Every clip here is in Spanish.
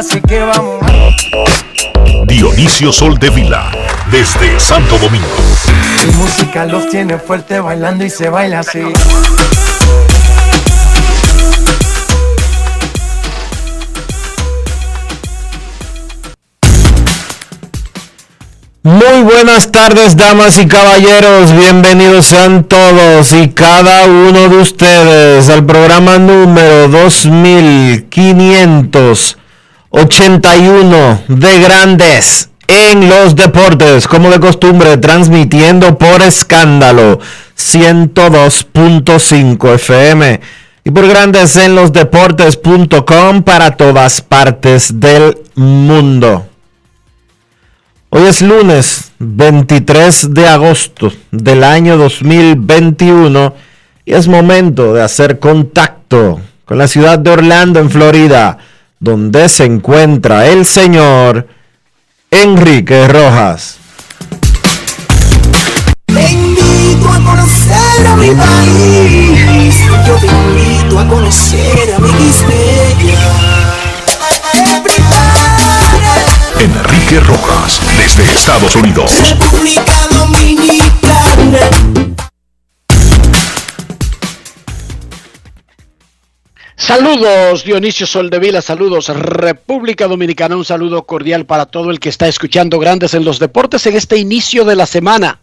Así que vamos. Dionisio Soltevila, desde Santo Domingo. Mi música los tiene fuerte bailando y se baila así. Muy buenas tardes, damas y caballeros. Bienvenidos sean todos y cada uno de ustedes al programa número 2581 de Grandes en los Deportes, como de costumbre, transmitiendo por escándalo 102.5 FM y por Grandes en los Deportes.com para todas partes del mundo. Hoy es lunes 23 de agosto del año 2021 y es momento de hacer contacto con la ciudad de Orlando, en Florida, donde se encuentra el señor Enrique Rojas. Te invito a conocer a mi país. Yo te invito a conocer a mi Enrique Rojas, desde Estados Unidos. República Dominicana. Saludos Dionisio Soldevila, saludos República Dominicana, un saludo cordial para todo el que está escuchando Grandes en los Deportes en este inicio de la semana.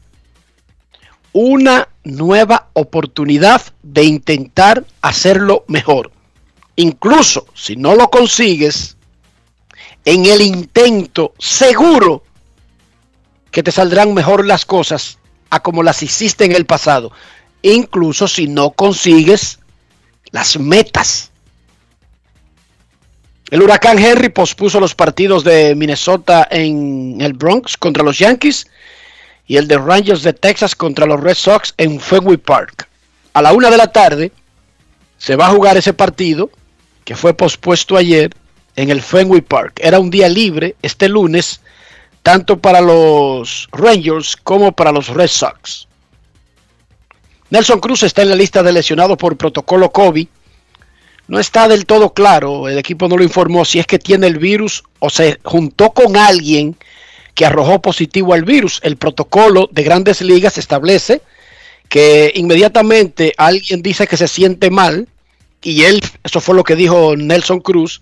Una nueva oportunidad de intentar hacerlo mejor. Incluso si no lo consigues, en el intento seguro que te saldrán mejor las cosas a como las hiciste en el pasado. Incluso si no consigues las metas. El huracán Henry pospuso los partidos de Minnesota en el Bronx contra los Yankees y el de Rangers de Texas contra los Red Sox en Fenway Park. A la una de la tarde se va a jugar ese partido que fue pospuesto ayer en el Fenway Park. Era un día libre este lunes, tanto para los Rangers como para los Red Sox. Nelson Cruz está en la lista de lesionados por protocolo COVID. No está del todo claro, el equipo no lo informó si es que tiene el virus o se juntó con alguien que arrojó positivo al virus. El protocolo de grandes ligas establece que inmediatamente alguien dice que se siente mal, y él, eso fue lo que dijo Nelson Cruz,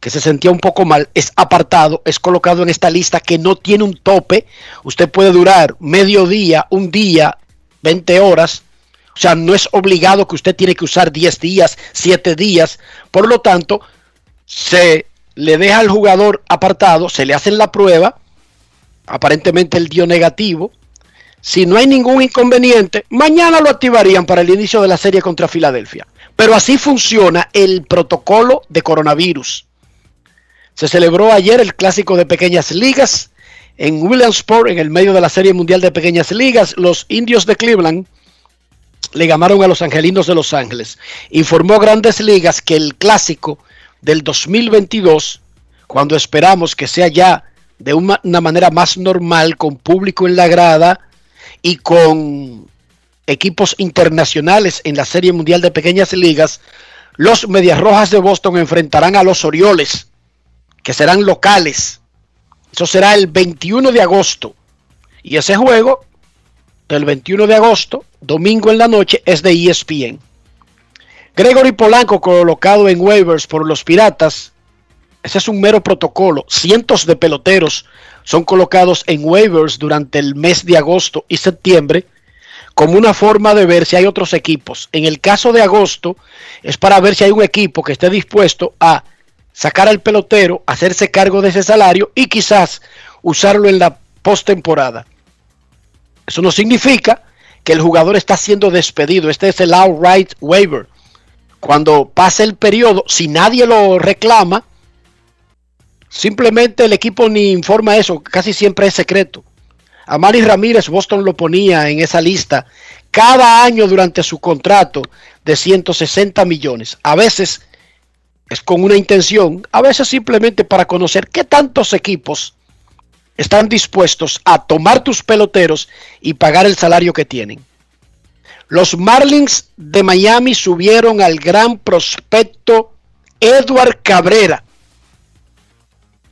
que se sentía un poco mal, es apartado, es colocado en esta lista que no tiene un tope. Usted puede durar medio día, un día, 20 horas. O sea, no es obligado que usted tiene que usar 10 días, 7 días. Por lo tanto, se le deja al jugador apartado, se le hace la prueba. Aparentemente él dio negativo. Si no hay ningún inconveniente, mañana lo activarían para el inicio de la serie contra Filadelfia. Pero así funciona el protocolo de coronavirus. Se celebró ayer el clásico de pequeñas ligas en Williamsport, en el medio de la Serie Mundial de Pequeñas Ligas. Los indios de Cleveland le ganaron a los angelinos de Los Ángeles. Informó Grandes Ligas que el clásico del 2022, cuando esperamos que sea ya de una manera más normal, con público en la grada y con equipos internacionales en la Serie Mundial de Pequeñas Ligas, los Medias Rojas de Boston enfrentarán a los Orioles, que serán locales. Eso será el 21 de agosto. Y ese juego, el 21 de agosto, domingo en la noche, es de ESPN. Gregory Polanco colocado en waivers por los Piratas. Ese es un mero protocolo. Cientos de peloteros son colocados en waivers durante el mes de agosto y septiembre como una forma de ver si hay otros equipos. En el caso de agosto es para ver si hay un equipo que esté dispuesto a sacar al pelotero, hacerse cargo de ese salario y quizás usarlo en la postemporada. Eso no significa que el jugador está siendo despedido. Este es el outright waiver. Cuando pase el periodo, si nadie lo reclama, simplemente el equipo ni informa eso, casi siempre es secreto. A Manny Ramírez, Boston lo ponía en esa lista cada año durante su contrato de 160 millones. A veces es con una intención, a veces simplemente para conocer qué tantos equipos están dispuestos a tomar tus peloteros y pagar el salario que tienen. Los Marlins de Miami subieron al gran prospecto Edward Cabrera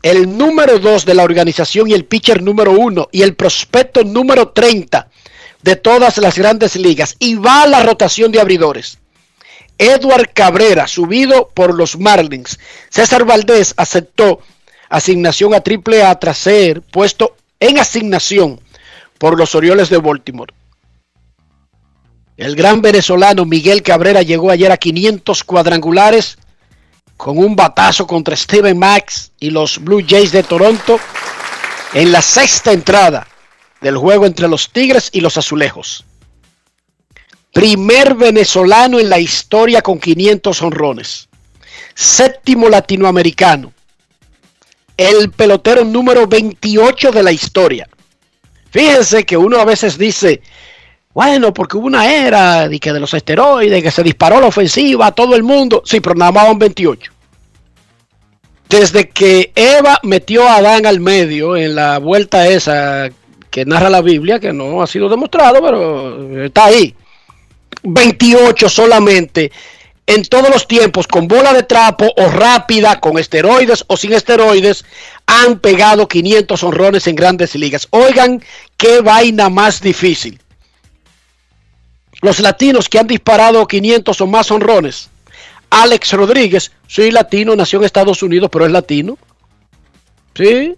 el número 2 de la organización y el pitcher número 1 y el prospecto número 30 de todas las grandes ligas y va a la rotación de abridores. Edward Cabrera, subido por los Marlins. César Valdés aceptó asignación a AAA tras ser puesto en asignación por los Orioles de Baltimore. El gran venezolano Miguel Cabrera llegó ayer a 500 cuadrangulares con un batazo contra Steven Max y los Blue Jays de Toronto en la sexta entrada del juego entre los Tigres y los Azulejos. Primer venezolano en la historia con 500 honrones. Séptimo latinoamericano. El pelotero número 28 de la historia. Fíjense que uno a veces dice, bueno, porque hubo una era de que de los esteroides, que se disparó la ofensiva, todo el mundo. Sí, pero nada más 28. Desde que Eva metió a Adán al medio en la vuelta esa que narra la Biblia, que no ha sido demostrado, pero está ahí. 28 solamente en todos los tiempos con bola de trapo o rápida, con esteroides o sin esteroides, han pegado 500 honrones en grandes ligas. Oigan, qué vaina más difícil. Los latinos que han disparado 500 o más honrones. Alex Rodríguez, soy latino, nació en Estados Unidos, pero es latino. ¿Sí?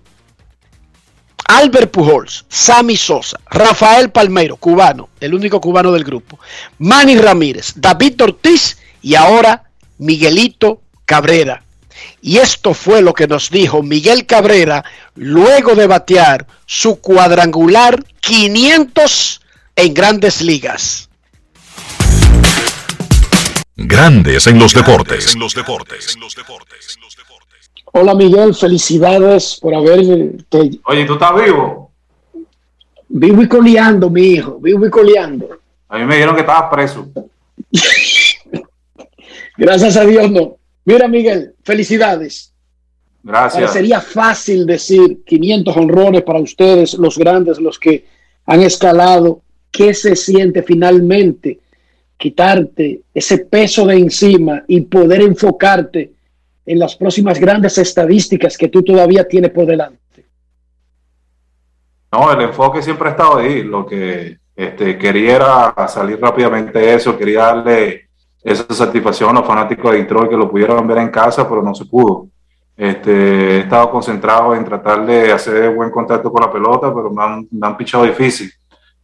Albert Pujols, Sammy Sosa, Rafael Palmeiro, cubano, el único cubano del grupo, Manny Ramírez, David Ortiz y ahora Miguelito Cabrera. Y esto fue lo que nos dijo Miguel Cabrera luego de batear su cuadrangular 500 en grandes ligas. Grandes en los deportes. Hola Miguel, felicidades por haberte. Oye, ¿tú estás vivo? Vivo y coleando, mi hijo, vivo y coleando. A mí me dijeron que estabas preso. Gracias a Dios, no. Mira, Miguel, felicidades. Gracias. Sería fácil decir 500 honrones para ustedes, los grandes, los que han escalado. ¿Qué se siente finalmente? quitarte ese peso de encima y poder enfocarte en las próximas grandes estadísticas que tú todavía tienes por delante? No, el enfoque siempre ha estado ahí. Lo que este, quería era salir rápidamente de eso, quería darle esa satisfacción a los fanáticos de Detroit que lo pudieran ver en casa, pero no se pudo. Este, he estado concentrado en tratar de hacer buen contacto con la pelota, pero me han, me han pichado difícil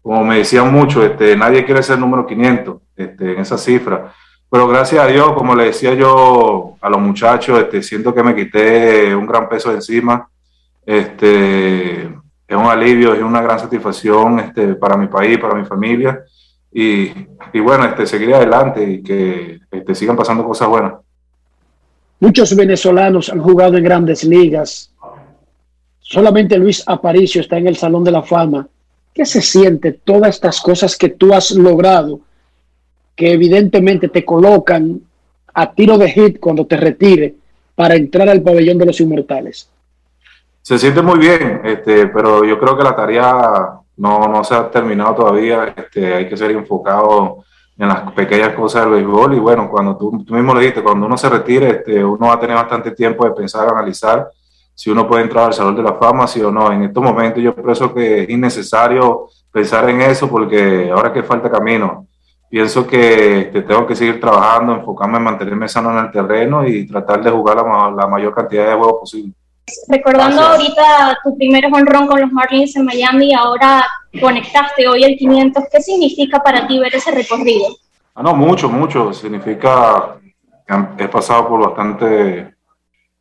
como me decían mucho, este, nadie quiere ser número 500 este, en esa cifra. Pero gracias a Dios, como le decía yo a los muchachos, este, siento que me quité un gran peso de encima. Este, es un alivio, es una gran satisfacción este, para mi país, para mi familia. Y, y bueno, este, seguir adelante y que este, sigan pasando cosas buenas. Muchos venezolanos han jugado en grandes ligas. Solamente Luis Aparicio está en el Salón de la Fama ¿Qué se siente todas estas cosas que tú has logrado, que evidentemente te colocan a tiro de hit cuando te retire para entrar al pabellón de los inmortales? Se siente muy bien, este, pero yo creo que la tarea no, no se ha terminado todavía. Este, hay que ser enfocado en las pequeñas cosas del béisbol y bueno, cuando tú, tú mismo lo dijiste, cuando uno se retire, este, uno va a tener bastante tiempo de pensar, analizar si uno puede entrar al Salón de la Fama, sí o no. En estos momentos yo pienso que es innecesario pensar en eso porque ahora que falta camino. pienso que este, tengo que seguir trabajando, enfocarme en mantenerme sano en el terreno y tratar de jugar la, la mayor cantidad de juegos posible. Recordando ahorita tu primer honrón con los Marlins en Miami, ahora conectaste hoy el 500, ¿qué significa para ti ver ese recorrido? Ah, no, mucho, mucho. Significa que he pasado por bastante,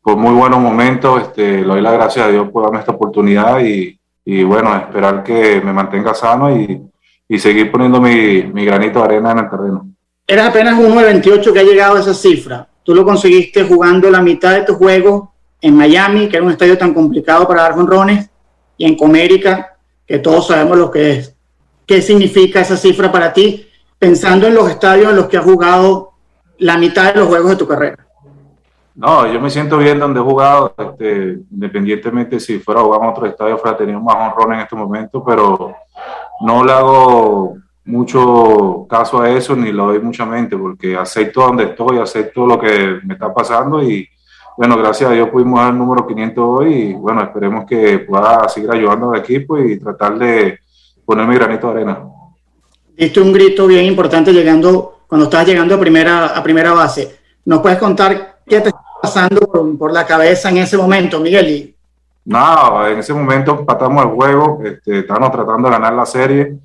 por muy buenos momentos. Este, le doy las gracias a Dios por darme esta oportunidad y, y bueno, esperar que me mantenga sano y, y seguir poniendo mi, mi, granito de arena en el terreno. Eres apenas uno de 28 que ha llegado a esa cifra. Tú lo conseguiste jugando la mitad de tu juego en Miami, que era un estadio tan complicado para dar jonrones, y en Comérica, que todos sabemos lo que es. ¿Qué significa esa cifra para ti, pensando en los estadios en los que has jugado la mitad de los juegos de tu carrera? No, yo me siento bien donde he jugado, este, independientemente si fuera a jugar en otro estadio, fuera tenido más honrones en este momento, pero no le hago mucho caso a eso ni lo doy mucha mente, porque acepto donde estoy, acepto lo que me está pasando y bueno, gracias a Dios pudimos dar el número 500 hoy y bueno, esperemos que pueda seguir ayudando al equipo y tratar de poner mi granito de arena. Diste un grito bien importante llegando, cuando estabas llegando a primera, a primera base. ¿Nos puedes contar qué te está pasando por, la cabeza en ese momento, Miguel? Nada, en ese momento empatamos el juego, este, estábamos tratando de ganar la serie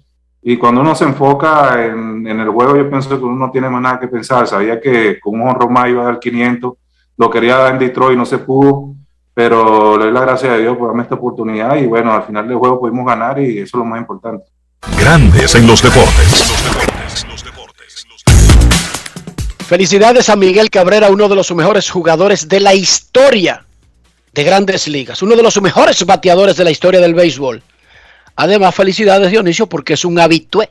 y cuando uno se enfoca en, en, el juego, yo pienso que uno no tiene más nada que pensar. Sabía que con un honrón más iba a dar 500 lo quería dar en Detroit, no se pudo, pero le doy la gracias a Dios por darme esta oportunidad y bueno, al final del juego pudimos ganar y eso es lo más importante. Grandes en los deportes. Felicidades a Miguel Cabrera, uno de los mejores jugadores de la historia de grandes ligas, uno de los mejores bateadores de la historia del béisbol. Además, felicidades Dionisio porque es un habitué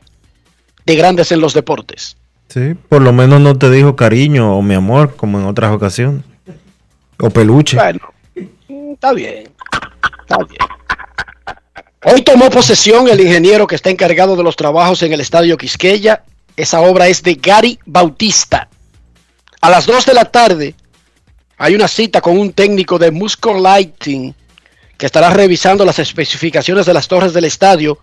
de grandes en los deportes. Sí, por lo menos no te dijo cariño o mi amor, como en otras ocasiones. O peluche. Bueno, está bien. Está bien. Hoy tomó posesión el ingeniero que está encargado de los trabajos en el Estadio Quisqueya. Esa obra es de Gary Bautista. A las 2 de la tarde hay una cita con un técnico de Musco Lighting que estará revisando las especificaciones de las torres del estadio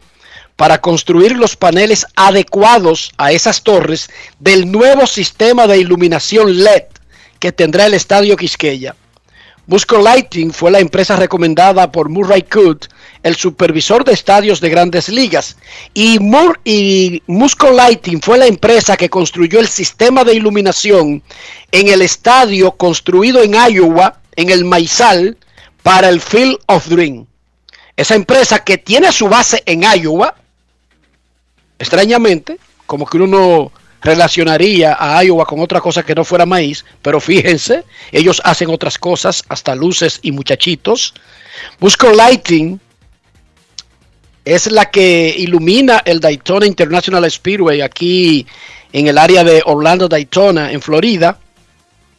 para construir los paneles adecuados a esas torres del nuevo sistema de iluminación LED que tendrá el estadio Quisqueya. Musco Lighting fue la empresa recomendada por Murray Coot, el supervisor de estadios de grandes ligas, y, Musco Lighting fue la empresa que construyó el sistema de iluminación en el estadio construido en Iowa, en el Maizal, para el Field of Dream. Esa empresa que tiene su base en Iowa, extrañamente, como que uno no relacionaría a Iowa con otra cosa que no fuera maíz, pero fíjense, ellos hacen otras cosas, hasta luces y muchachitos. Busco Lighting es la que ilumina el Daytona International Speedway aquí en el área de Orlando Daytona, en Florida,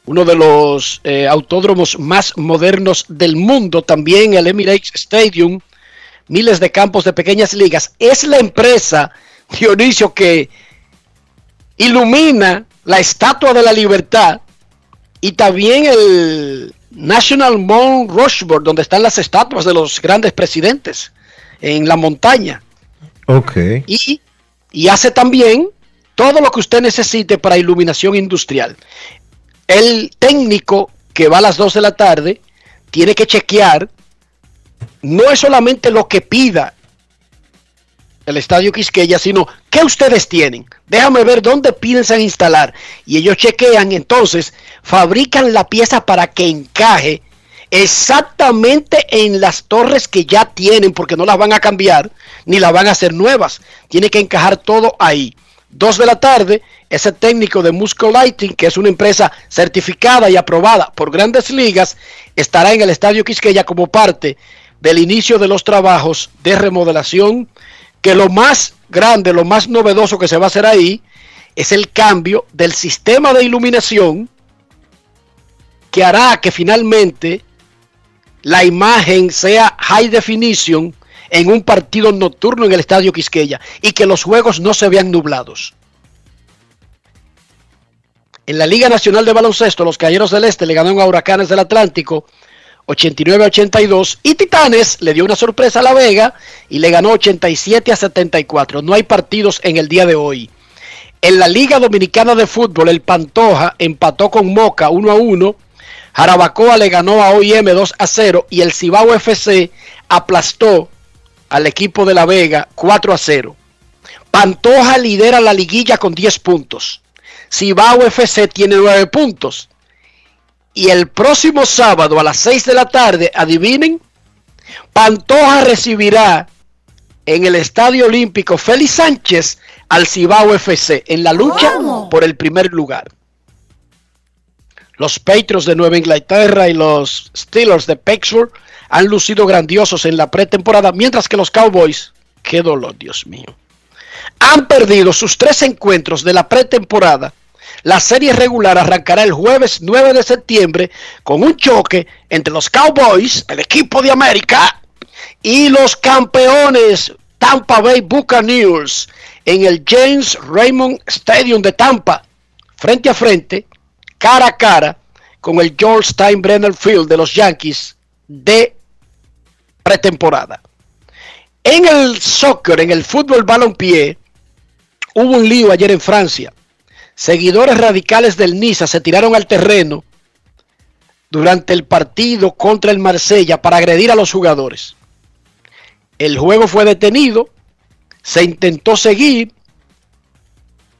uno de los eh, autódromos más modernos del mundo, también el Emirates Stadium, miles de campos de pequeñas ligas. Es la empresa Dionisio que ilumina la Estatua de la Libertad y también el National Mount Rushmore, donde están las estatuas de los grandes presidentes en la montaña. Ok. Y, y hace también todo lo que usted necesite para iluminación industrial. El técnico que va a las 2 de la tarde tiene que chequear no es solamente lo que pida el Estadio Quisqueya, sino qué ustedes tienen. Déjame ver dónde piensan instalar. Y ellos chequean, entonces fabrican la pieza para que encaje exactamente en las torres que ya tienen, porque no las van a cambiar ni las van a hacer nuevas. Tiene que encajar todo ahí. Dos de la tarde, ese técnico de Musco Lighting, que es una empresa certificada y aprobada por grandes ligas, estará en el Estadio Quisqueya como parte del inicio de los trabajos de remodelación que lo más grande, lo más novedoso que se va a hacer ahí es el cambio del sistema de iluminación que hará que finalmente la imagen sea high definition en un partido nocturno en el Estadio Quisqueya y que los juegos no se vean nublados. En la Liga Nacional de Baloncesto, los Caballeros del Este le ganaron a Huracanes del Atlántico 89-82 y Titanes le dio una sorpresa a La Vega y le ganó 87 a 74. No hay partidos en el día de hoy. En la Liga Dominicana de Fútbol, el Pantoja empató con Moca 1 a 1. Jarabacoa le ganó a OIM 2 a 0 y el Cibao FC aplastó al equipo de La Vega 4 a 0. Pantoja lidera la liguilla con 10 puntos. Cibao FC tiene 9 puntos. Y el próximo sábado a las 6 de la tarde, adivinen, Pantoja recibirá en el Estadio Olímpico Félix Sánchez al Cibao FC en la lucha por el primer lugar. Los Patriots de Nueva Inglaterra y los Steelers de Pittsburgh han lucido grandiosos en la pretemporada, mientras que los Cowboys, qué dolor, Dios mío, han perdido sus tres encuentros de la pretemporada. La serie regular arrancará el jueves 9 de septiembre con un choque entre los Cowboys, el equipo de América, y los campeones Tampa Bay Buccaneers en el James Raymond Stadium de Tampa, frente a frente, cara a cara, con el George Steinbrenner Field de los Yankees de pretemporada. En el soccer, en el fútbol balompié, hubo un lío ayer en Francia. Seguidores radicales del Niza se tiraron al terreno durante el partido contra el Marsella para agredir a los jugadores. El juego fue detenido, se intentó seguir,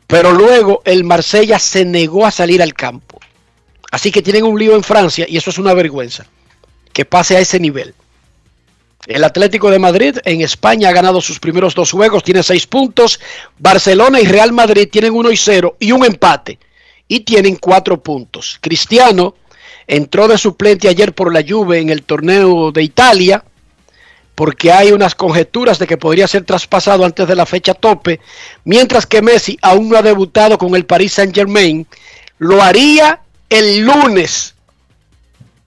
pero luego el Marsella se negó a salir al campo. Así que tienen un lío en Francia y eso es una vergüenza que pase a ese nivel. El Atlético de Madrid en España ha ganado sus primeros dos juegos, tiene seis puntos. Barcelona y Real Madrid tienen uno y cero y un empate y tienen cuatro puntos. Cristiano entró de suplente ayer por la Juve en el torneo de Italia porque hay unas conjeturas de que podría ser traspasado antes de la fecha tope, mientras que Messi aún no ha debutado con el Paris Saint Germain, lo haría el lunes,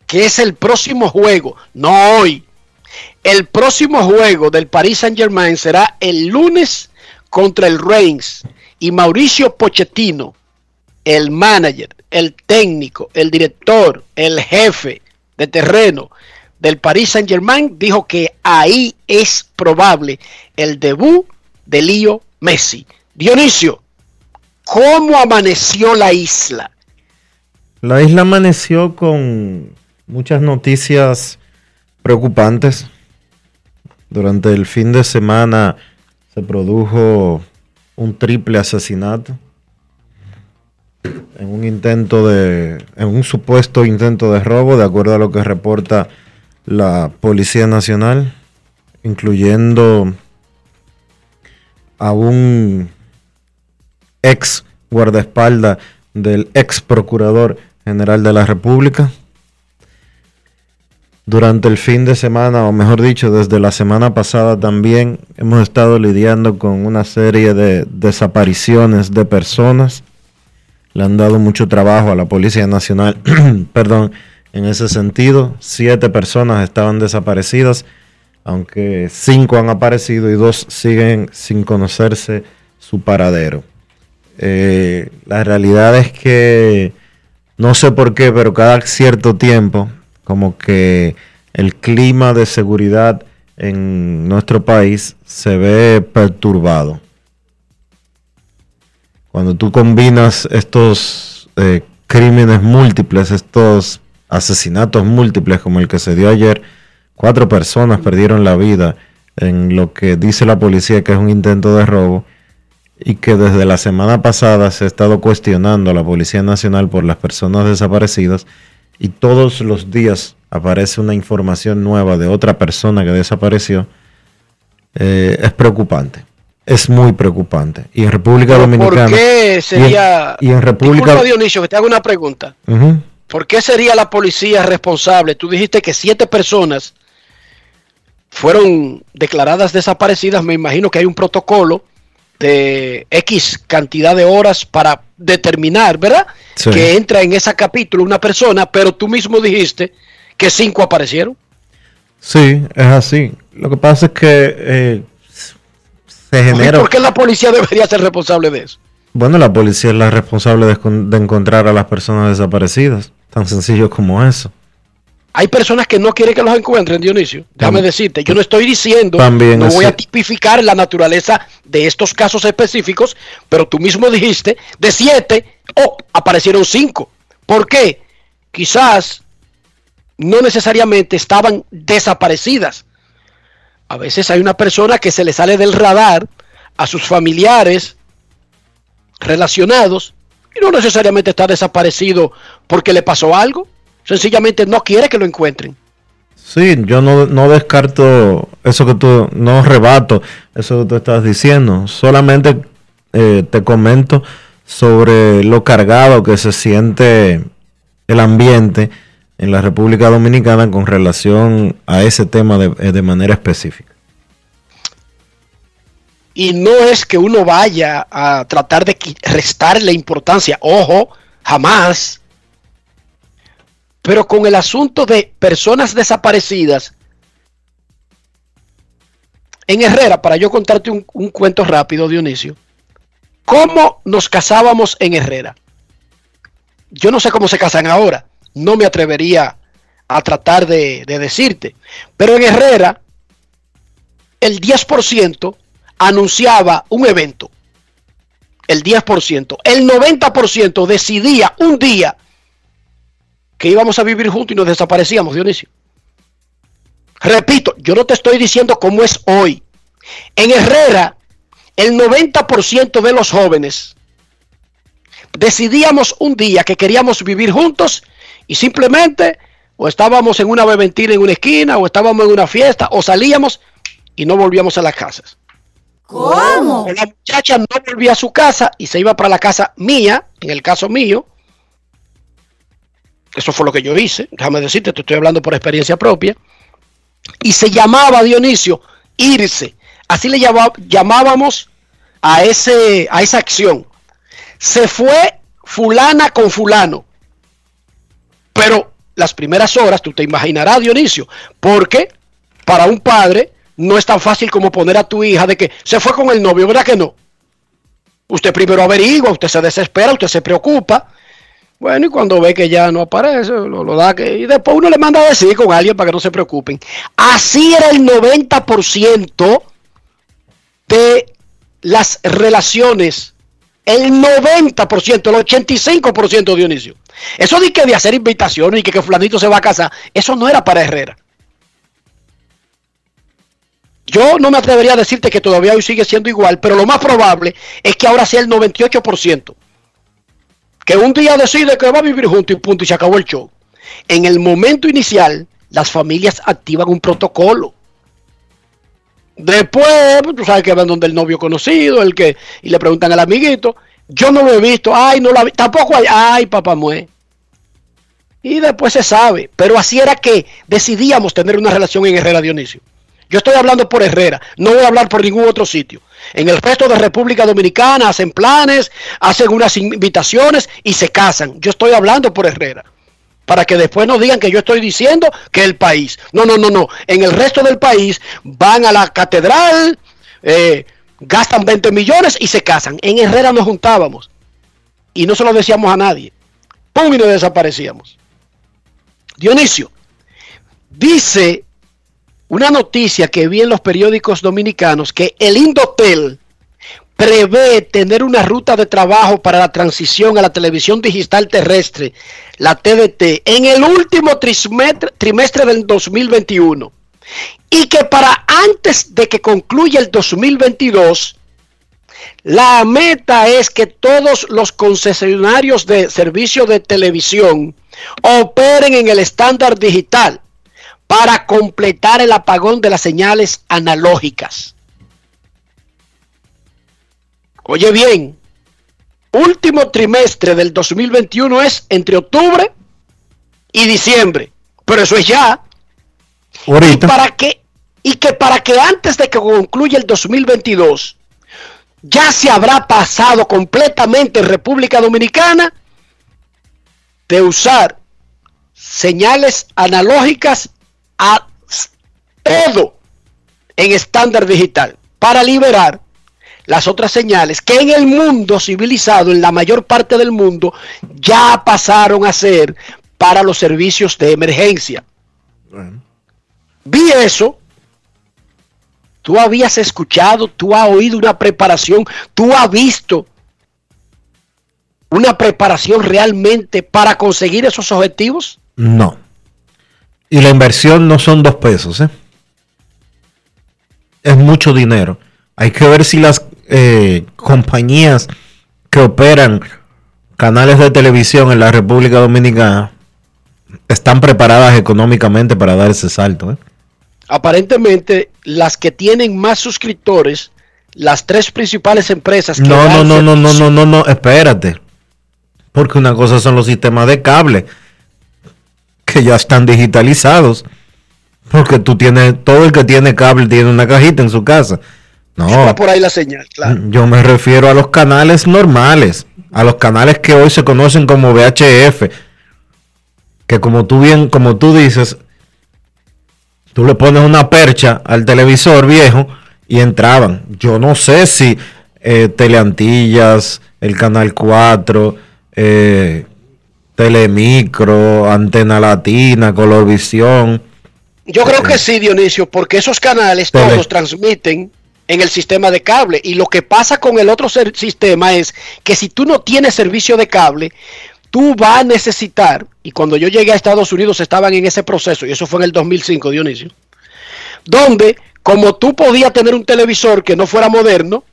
que es el próximo juego, no hoy. El próximo juego del Paris Saint Germain será el lunes contra el Reims y Mauricio Pochettino, el manager, el técnico, el director, el jefe de terreno del Paris Saint Germain, dijo que ahí es probable el debut de Lío Messi. Dionisio, ¿cómo amaneció la isla? La isla amaneció con muchas noticias preocupantes. Durante el fin de semana se produjo un triple asesinato en un intento de en un supuesto intento de robo de acuerdo a lo que reporta la Policía Nacional incluyendo a un ex guardaespaldas del ex procurador general de la República durante el fin de semana, o mejor dicho, desde la semana pasada también hemos estado lidiando con una serie de desapariciones de personas. Le han dado mucho trabajo a la Policía Nacional, perdón, en ese sentido. Siete personas estaban desaparecidas, aunque cinco han aparecido y dos siguen sin conocerse su paradero. Eh, la realidad es que no sé por qué, pero cada cierto tiempo como que el clima de seguridad en nuestro país se ve perturbado. Cuando tú combinas estos eh, crímenes múltiples, estos asesinatos múltiples como el que se dio ayer, cuatro personas perdieron la vida en lo que dice la policía que es un intento de robo y que desde la semana pasada se ha estado cuestionando a la Policía Nacional por las personas desaparecidas y todos los días aparece una información nueva de otra persona que desapareció, eh, es preocupante. Es muy preocupante. Y en República Dominicana. ¿Por qué sería.? Y en, República. Dionisio, que te hago una pregunta. ¿Por qué sería la policía responsable? Tú dijiste que siete personas fueron declaradas desaparecidas. Me imagino que hay un protocolo de X cantidad de horas para determinar, ¿verdad? Que entra en ese capítulo una persona, pero tú mismo dijiste que cinco aparecieron. Sí, es así. Lo que pasa es que eh, se genera... ¿Por qué la policía debería ser responsable de eso? Bueno, la policía es la responsable de, de encontrar a las personas desaparecidas. Tan sencillo como eso. Hay personas que no quieren que los encuentren, Dionisio. Déjame decirte, yo no estoy diciendo, También no voy a tipificar la naturaleza de estos casos específicos, pero tú mismo dijiste, de siete, oh, aparecieron cinco. ¿Por qué? Quizás no necesariamente estaban desaparecidas. A veces hay una persona que se le sale del radar a sus familiares relacionados y no necesariamente está desaparecido porque le pasó algo. Sencillamente no quiere que lo encuentren. Sí, yo no, no descarto eso que tú, no rebato eso que tú estás diciendo. Solamente eh, te comento sobre lo cargado que se siente el ambiente en la República Dominicana con relación a ese tema de, eh, de manera específica. Y no es que uno vaya a tratar de restarle importancia, ojo, jamás. Pero con el asunto de personas desaparecidas, en Herrera, para yo contarte un, cuento rápido, Dionisio, ¿cómo nos casábamos en Herrera? Yo no sé cómo se casan ahora, no me atrevería a tratar de, de decirte, pero en Herrera, el 10% anunciaba un evento. El 10%. El 90% decidía un día que íbamos a vivir juntos y nos desaparecíamos, Dionisio. Repito, yo no te estoy diciendo cómo es hoy. En Herrera, el 90% de los jóvenes decidíamos un día que queríamos vivir juntos y simplemente o estábamos en una beventina en una esquina o estábamos en una fiesta o salíamos y no volvíamos a las casas. ¿Cómo? La muchacha no volvía a su casa y se iba para la casa mía, en el caso mío. Eso fue lo que yo hice. Déjame decirte, te estoy hablando por experiencia propia. Y se llamaba Dionisio irse. Así le llamábamos a, ese, a esa acción. Se fue fulana con fulano. Pero las primeras horas, tú te imaginarás, Dionisio, porque para un padre no es tan fácil como poner a tu hija de que se fue con el novio, ¿verdad que no? Usted primero averigua, usted se desespera, usted se preocupa. Bueno, y cuando ve que ya no aparece, lo, da que. Y después uno le manda a decir con alguien para que no se preocupen. Así era el 90% de las relaciones. El 90%, el 85% Dionisio. Eso de que de hacer invitaciones y que, que fulanito se va a casar, eso no era para Herrera. Yo no me atrevería a decirte que todavía hoy sigue siendo igual, pero lo más probable es que ahora sea el 98%. Que un día decide que va a vivir junto y punto y se acabó el show. En el momento inicial, las familias activan un protocolo. Después, pues, tú sabes que van donde el novio conocido, el que, y le preguntan al amiguito, yo no lo he visto, ay, no lo vi, tampoco hay, ay, papá mue. Y después se sabe, pero así era que decidíamos tener una relación en Herrera Dionisio. Yo estoy hablando por Herrera, no voy a hablar por ningún otro sitio. En el resto de República Dominicana hacen planes, hacen unas invitaciones y se casan. Yo estoy hablando por Herrera. Para que después no digan que yo estoy diciendo que el país. No, no, no, no. En el resto del país van a la catedral, eh, gastan 20 millones y se casan. En Herrera nos juntábamos. Y no se lo decíamos a nadie. ¡Pum! Y nos desaparecíamos. Dionisio, dice una noticia que vi en los periódicos dominicanos que el Indotel prevé tener una ruta de trabajo para la transición a la televisión digital terrestre, la TDT, en el último trimestre, trimestre del 2021. Y que para antes de que concluya el 2022, la meta es que todos los concesionarios de servicio de televisión operen en el estándar digital para completar el apagón de las señales analógicas. Oye bien, último trimestre del 2021 es entre octubre y diciembre, pero eso es ya. Ahorita. Y para que y que para que antes de que concluya el 2022 ya se habrá pasado completamente en República Dominicana de usar señales analógicas a todo en estándar digital para liberar las otras señales que en el mundo civilizado, en la mayor parte del mundo, ya pasaron a ser para los servicios de emergencia. Vi eso. Tú habías escuchado, tú has oído una preparación, tú has visto una preparación realmente para conseguir esos objetivos. No. Y la inversión no son dos pesos, ¿eh? Es mucho dinero. Hay que ver si las eh, compañías que operan canales de televisión en la República Dominicana están preparadas económicamente para dar ese salto. ¿eh? Aparentemente, las que tienen más suscriptores, las tres principales empresas. Que no, no, no, no, no, no, no, no, espérate. Porque una cosa son los sistemas de cable, que ya están digitalizados. Porque tú tienes, todo el que tiene cable tiene una cajita en su casa. No. por ahí la señal, claro. Yo me refiero a los canales normales, a los canales que hoy se conocen como VHF, que como tú bien, como tú dices, tú le pones una percha al televisor viejo y entraban. Yo no sé si eh, Teleantillas, el Canal 4, eh, Telemicro, Antena Latina, Colorvisión. Yo creo que sí, Dionisio, porque esos canales todos transmiten en el sistema de cable. Y lo que pasa con el otro sistema es que si tú no tienes servicio de cable, tú vas a necesitar, y cuando yo llegué a Estados Unidos estaban en ese proceso, y eso fue en el 2005, Dionisio, donde como tú podías tener un televisor que no fuera moderno,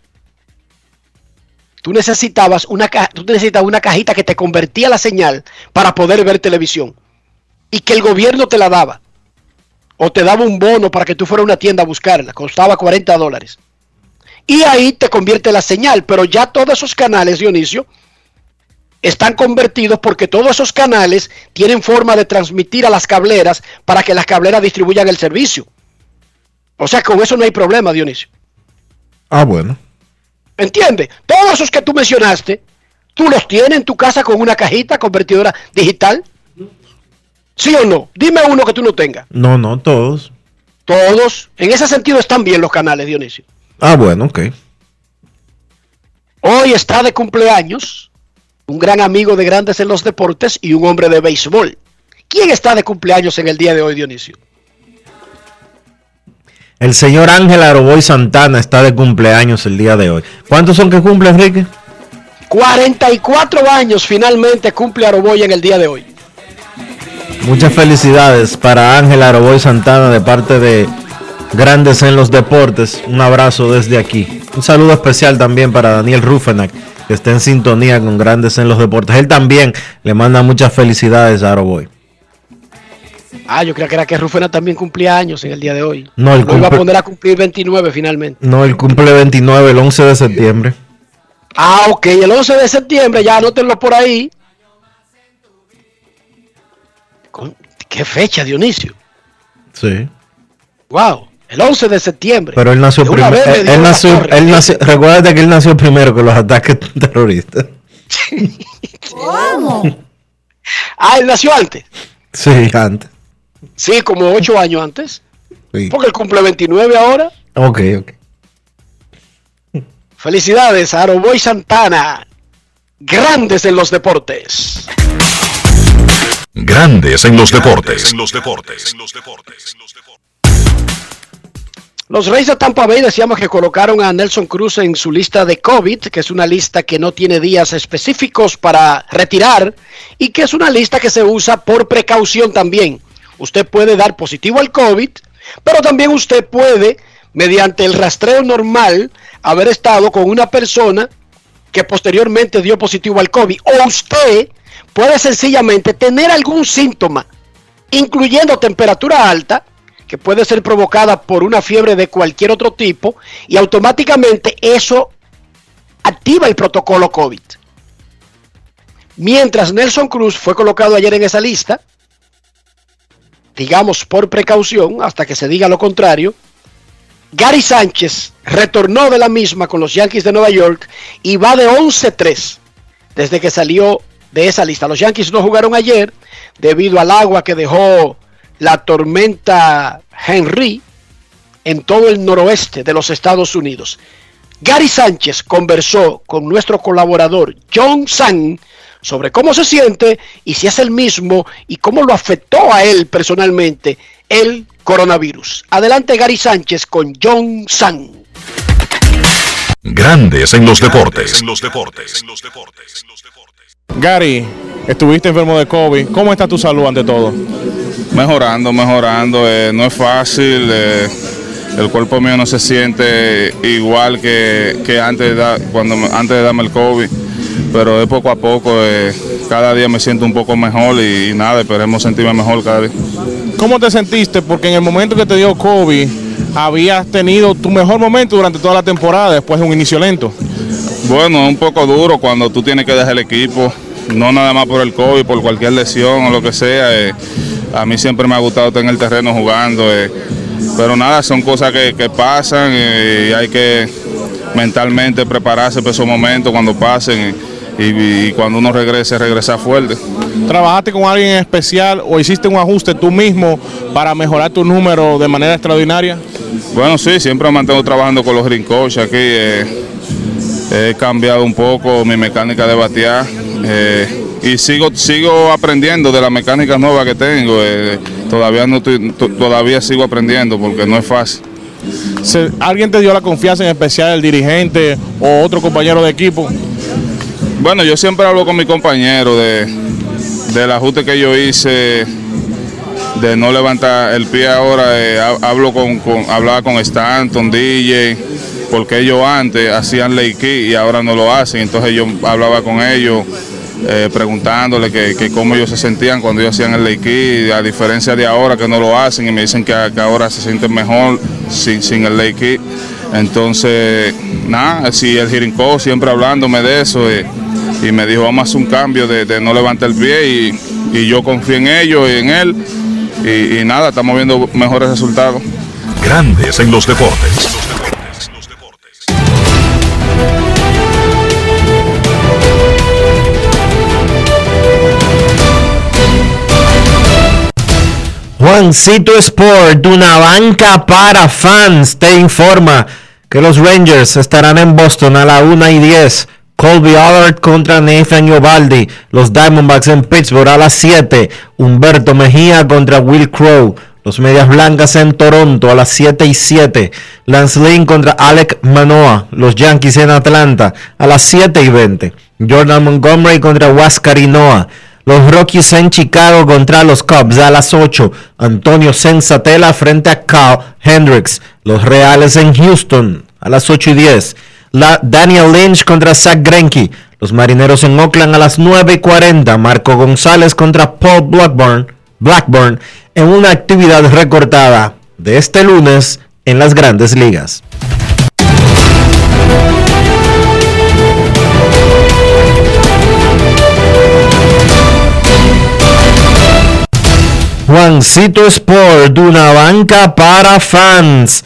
tú necesitabas una, tú necesitabas una cajita que te convertía la señal para poder ver televisión y que el gobierno te la daba. O te daba un bono para que tú fueras a una tienda a buscarla, costaba 40 dólares y ahí te convierte la señal. Pero ya todos esos canales, Dionisio, están convertidos porque todos esos canales tienen forma de transmitir a las cableras para que las cableras distribuyan el servicio. O sea, con eso no hay problema, Dionisio. Ah, bueno. ¿Entiendes? Todos esos que tú mencionaste, tú los tienes en tu casa con una cajita convertidora digital. ¿Sí o no? Dime uno que tú no tengas. No, no, todos. Todos. En ese sentido están bien los canales, Dionisio. Ah, bueno, ok. Hoy está de cumpleaños un gran amigo de grandes en los deportes y un hombre de béisbol. ¿Quién está de cumpleaños en el día de hoy, Dionisio? El señor Ángel Aroboy Santana está de cumpleaños el día de hoy. ¿Cuántos son que cumple, Enrique? 44 años finalmente cumple Aroboy en el día de hoy. Muchas felicidades para Ángel Aroboy Santana de parte de Grandes en los Deportes. Un abrazo desde aquí. Un saludo especial también para Daniel Rufenac, que está en sintonía con Grandes en los Deportes. Él también le manda muchas felicidades a Aroboy. Ah, yo creo que era que Rufenac también cumplía años en el día de hoy. No, él iba a poner a cumplir 29 finalmente. No, él cumple 29 el 11 de septiembre. Ah, ok, el 11 de septiembre, ya anótenlo por ahí. ¿Qué fecha, Dionisio? Sí. Wow. El 11 de septiembre. Pero él nació primero. Él, nació, él nació, recuérdate que él nació primero que los ataques terroristas. ¿Cómo? ah, él nació antes. Sí, antes. Sí, como ocho años antes. Porque él cumple 29 ahora. Ok, ok. Felicidades a Aroboy Santana. Grandes en los deportes. Grandes en los deportes. En los deportes. En los deportes. Los Reyes de Tampa Bay decíamos que colocaron a Nelson Cruz en su lista de COVID, que es una lista que no tiene días específicos para retirar y que es una lista que se usa por precaución también. Usted puede dar positivo al COVID, pero también usted puede, mediante el rastreo normal, haber estado con una persona que posteriormente dio positivo al COVID. O usted puede sencillamente tener algún síntoma, incluyendo temperatura alta, que puede ser provocada por una fiebre de cualquier otro tipo y automáticamente eso activa el protocolo COVID. Mientras Nelson Cruz fue colocado ayer en esa lista, digamos por precaución, hasta que se diga lo contrario, Gary Sánchez retornó de la misma con los Yankees de Nueva York y va de 11-3 desde que salió de esa lista. Los Yankees no jugaron ayer debido al agua que dejó la tormenta Henry en todo el noroeste de los Estados Unidos. Gary Sánchez conversó con nuestro colaborador John Sang sobre cómo se siente y si es el mismo y cómo lo afectó a él personalmente el coronavirus. Adelante Gary Sánchez con John San. Grandes en los deportes. Gary, estuviste enfermo de COVID. ¿Cómo está tu salud ante todo? Mejorando, mejorando. Eh, no es fácil. eh, el cuerpo mío no se siente igual que, que antes, de da- cuando, antes de darme el COVID. Pero de poco a poco, eh, cada día me siento un poco mejor y, y nada, esperemos sentirme mejor cada día. ¿Cómo te sentiste? Porque en el momento que te dio COVID, habías tenido tu mejor momento durante toda la temporada después de un inicio lento. Bueno, es un poco duro cuando tú tienes que dejar el equipo, no nada más por el COVID, por cualquier lesión o lo que sea. eh, a mí siempre me ha gustado estar en el terreno jugando, eh, pero nada, son cosas que, que pasan y hay que mentalmente prepararse para esos momentos cuando pasen y, cuando uno regrese, regresar fuerte. ¿Trabajaste con alguien en especial o hiciste un ajuste tú mismo para mejorar tu número de manera extraordinaria? Bueno, sí, siempre me mantengo trabajando con los coach aquí. eh, he cambiado un poco mi mecánica de batear eh, y sigo sigo aprendiendo de las mecánicas nuevas que tengo. eh, todavía no estoy- to- todavía sigo aprendiendo porque no es fácil. ¿Alguien te dio la confianza en especial, el dirigente o otro compañero de equipo? Bueno, yo siempre hablo con mi compañero de, del ajuste que yo hice de no levantar el pie ahora. eh, ha- hablo con, hablaba con Stanton, DJ, porque ellos antes hacían ley y ahora no lo hacen. Entonces yo hablaba con ellos eh, preguntándole que, cómo ellos se sentían cuando ellos hacían el ley a diferencia de ahora que no lo hacen y me dicen que, ahora se sienten mejor sin, sin el ley. Entonces, nada, si el Jirincó siempre hablándome de eso eh, y me dijo vamos a hacer un cambio de, de no levantar el pie y, y yo confío en ellos y en él y, y nada, estamos viendo mejores resultados. Grandes en los deportes. Juancito Sport, una banca para fans, te informa que los Rangers estarán en Boston a la 1 y 10. Colby Allard contra Nathan Ovaldi. Los Diamondbacks en Pittsburgh a las 7. Humberto Mejía contra Will Crow. Los Medias Blancas en Toronto a las 7 y 7. Lance Lynn contra Alec Manoa. Los Yankees en Atlanta a las 7 y 20. Jordan Montgomery contra Huáscar Noah. Los Rockies en Chicago contra los Cubs a las 8. Antonio Sensatela frente a Carl Hendricks. Los Reales en Houston a las 8 y 10. La Daniel Lynch contra Zach Greinke. Los Marineros en Oakland a las 9 y 40. Marco González contra Paul Blackburn, Blackburn en una actividad recortada de este lunes en las grandes ligas. Juancito Sport, una banca para fans.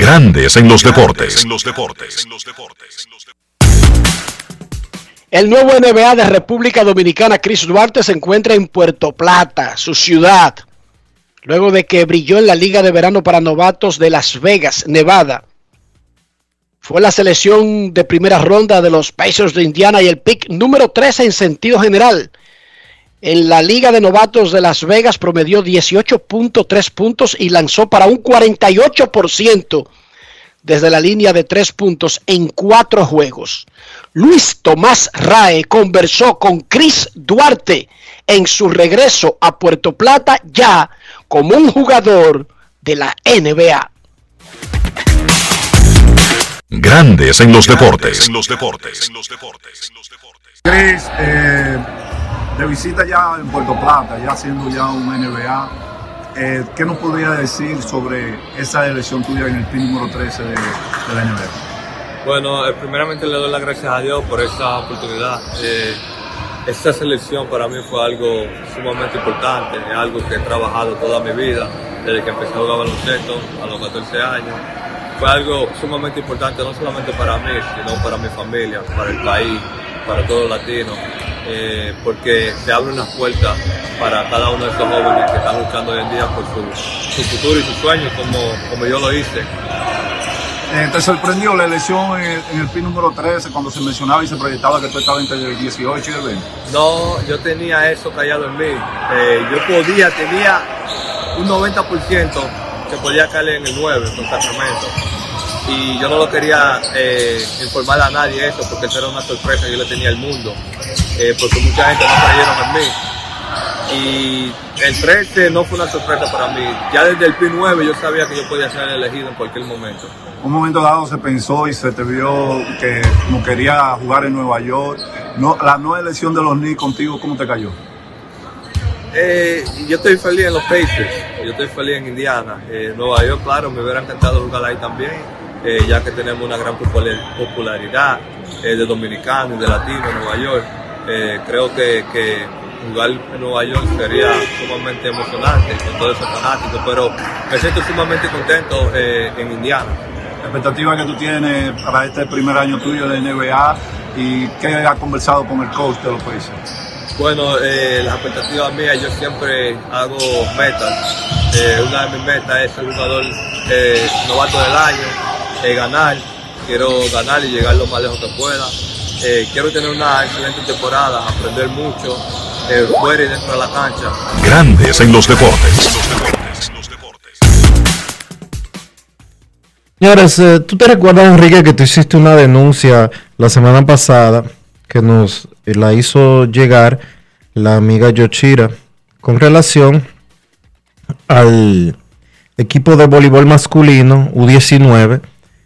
Grandes en los deportes. El nuevo NBA de República Dominicana, Chris Duarte, se encuentra en Puerto Plata, su ciudad, luego de que brilló en la Liga de Verano para Novatos de Las Vegas, Nevada. Fue la selección de primera ronda de los Pacers de Indiana y el pick número 13 en sentido general. En la Liga de Novatos de Las Vegas promedió 18.3 puntos y lanzó para un 48% desde la línea de tres puntos en cuatro juegos. Luis Tomás Rae conversó con Chris Duarte en su regreso a Puerto Plata ya como un jugador de la NBA. Grandes en los deportes. Chris, eh, de visita ya en Puerto Plata, ya siendo ya un NBA, eh, ¿qué nos podría decir sobre esa elección tuya en el team número 13 de, de la NBA? Bueno, eh, primeramente le doy las gracias a Dios por esta oportunidad. Eh, esta selección para mí fue algo sumamente importante, es algo que he trabajado toda mi vida, desde que empecé a jugar baloncesto a los 14 años. fue algo sumamente importante, no solamente para mí, sino para mi familia, para el país, para todos los latinos, eh, porque se abre una puerta para cada uno de estos jóvenes que están luchando hoy en día por su, su futuro y sus sueños, como, como yo lo hice. Eh, ¿Te sorprendió la elección en el, en el PIN número 13 cuando se mencionaba y se proyectaba que tú estabas entre el 18 y el 20? No, yo tenía eso callado en mí. Eh, yo podía, tenía un 90% que podía caer en el 9 con Sacramento. Y yo no lo quería eh, informar a nadie eso porque eso era una sorpresa que yo le tenía al mundo. Eh, porque mucha gente no creyeron en mí. Y el 13 no fue una sorpresa para mí. Ya desde el P9 yo sabía que yo podía ser elegido en cualquier momento. Un momento dado se pensó y se te vio que no quería jugar en Nueva York. No, la no elección de los Knicks contigo, ¿cómo te cayó? Eh, yo estoy feliz en los Pacers, yo estoy feliz en Indiana. Eh, Nueva York, claro, me hubiera encantado jugar ahí también, eh, ya que tenemos una gran popular- popularidad eh, de dominicanos y de latinos en Nueva York. Eh, creo que, que jugar en Nueva York sería sumamente emocionante con todos esos fanáticos, pero me siento sumamente contento en Indiana. La expectativa que tú tienes para este primer año tuyo de NBA y qué has conversado con el coach de los Pacers. Bueno, eh, las expectativas mías, yo siempre hago metas. Eh, una de mis metas es ser jugador eh, novato del año, eh, ganar. Quiero ganar y llegar lo más lejos que pueda. Eh, quiero tener una excelente temporada, aprender mucho, eh, fuera y dentro de la cancha. Grandes en los deportes. Señores, eh, ¿tú te recuerdas, Enrique, que tú hiciste una denuncia la semana pasada que nos la hizo llegar la amiga Yochira con relación al equipo de voleibol masculino U19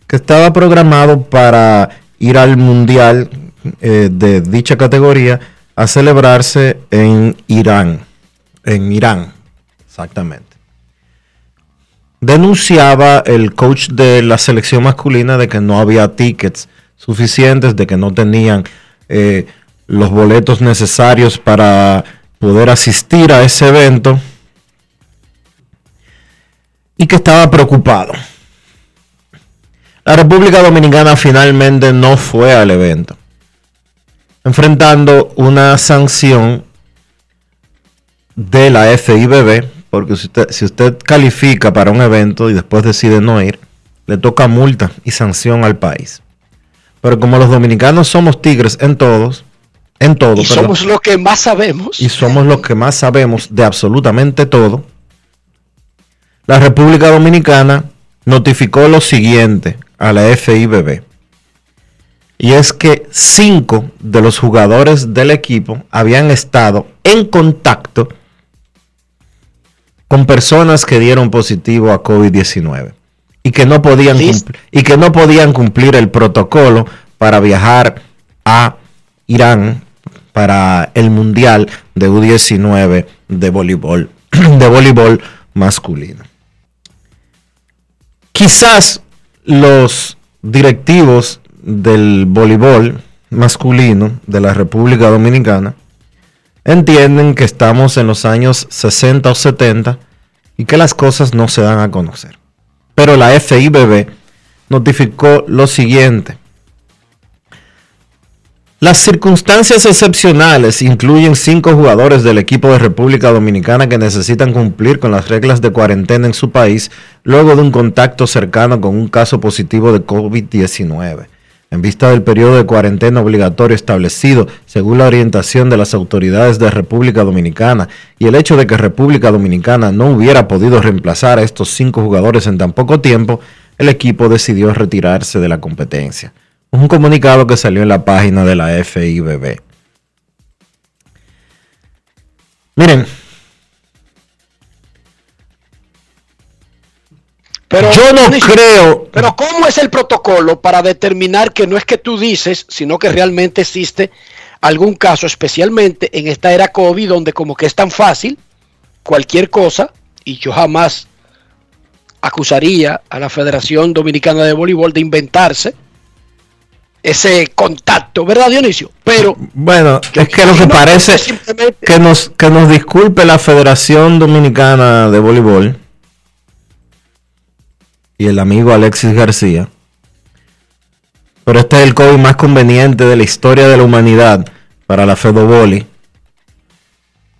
que estaba programado para ir al mundial eh, de dicha categoría a celebrarse en Irán, en Irán, exactamente denunciaba el coach de la selección masculina de que no había tickets suficientes, de que no tenían eh, los boletos necesarios para poder asistir a ese evento y que estaba preocupado. La República Dominicana finalmente no fue al evento, enfrentando una sanción de la FIBB porque si usted, si usted califica para un evento y después decide no ir, le toca multa y sanción al país. Pero como los dominicanos somos tigres en todos, en todo, Y perdón, somos los que más sabemos. y somos los que más sabemos de absolutamente todo, la República Dominicana notificó lo siguiente a la FIBB. Y es que cinco de los jugadores del equipo habían estado en contacto con personas que dieron positivo a COVID-19 y que no podían y que no podían cumplir el protocolo para viajar a Irán para el mundial de U19 de voleibol de voleibol masculino. Quizás los directivos del voleibol masculino de la República Dominicana entienden que estamos en los años 60 o 70 y que las cosas no se dan a conocer. Pero la FIBB notificó lo siguiente. Las circunstancias excepcionales incluyen cinco jugadores del equipo de República Dominicana que necesitan cumplir con las reglas de cuarentena en su país luego de un contacto cercano con un caso positivo de COVID-19. En vista del periodo de cuarentena obligatorio establecido según la orientación de las autoridades de República Dominicana y el hecho de que República Dominicana no hubiera podido reemplazar a estos cinco jugadores en tan poco tiempo, el equipo decidió retirarse de la competencia. Un comunicado que salió en la página de la FIBB. Miren, Pero, yo no creo Pero ¿cómo es el protocolo para determinar que no es que tú dices, sino que realmente existe algún caso, especialmente en esta era COVID, donde como que es tan fácil cualquier cosa, y yo jamás acusaría a la Federación Dominicana de Voleibol de inventarse ese contacto, ¿verdad, Dionisio? Pero Bueno, es que lo que parece que nos, que nos disculpe la Federación Dominicana de Voleibol y el amigo Alexis García. Pero este es el COVID más conveniente de la historia de la humanidad para la Fedoboli.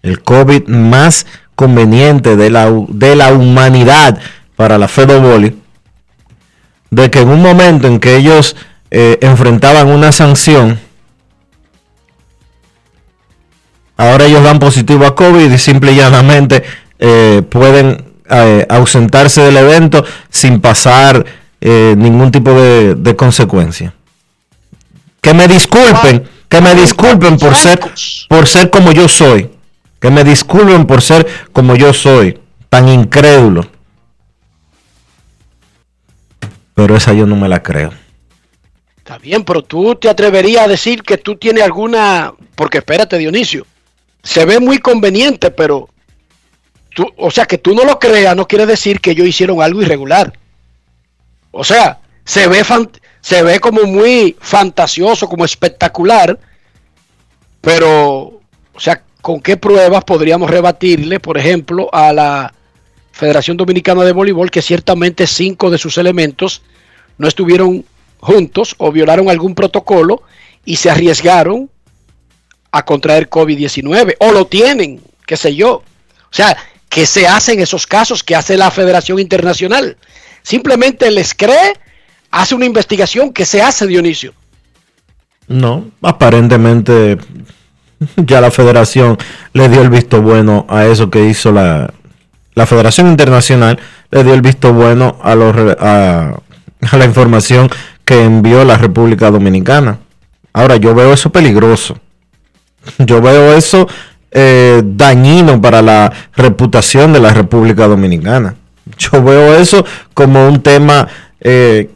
El COVID más conveniente de la, de la humanidad para la Fedoboli. De que en un momento en que ellos eh, enfrentaban una sanción, ahora ellos dan positivo a COVID y simple y llanamente eh, pueden eh, ausentarse del evento sin pasar ningún tipo de, de consecuencia. Que me disculpen, que me disculpen por ser, por ser como yo soy. Que me disculpen por ser como yo soy, tan incrédulo. Pero esa yo no me la creo. Está bien, pero tú te atreverías a decir que tú tienes alguna... Porque espérate, Dionisio. Se ve muy conveniente, pero... Tú, o sea, que tú no lo creas no quiere decir que ellos hicieron algo irregular. O sea, se ve, se ve como muy fantasioso, como espectacular, pero, o sea, ¿con qué pruebas podríamos rebatirle, por ejemplo, a la Federación Dominicana de Voleibol que ciertamente cinco de sus elementos no estuvieron juntos o violaron algún protocolo y se arriesgaron a contraer COVID-19 o lo tienen, qué sé yo. O sea, ¿qué se hace en esos casos? ¿Qué hace la Federación Internacional? Simplemente les cree, hace una investigación. ¿Qué se hace, Dionisio? No, aparentemente ya la Federación le dio el visto bueno a eso que hizo la, la Federación Internacional, le dio el visto bueno a, a, a la información que envió la República Dominicana. Ahora, yo veo eso peligroso. Yo veo eso eh, dañino para la reputación de la República Dominicana. Yo veo eso como un tema eh,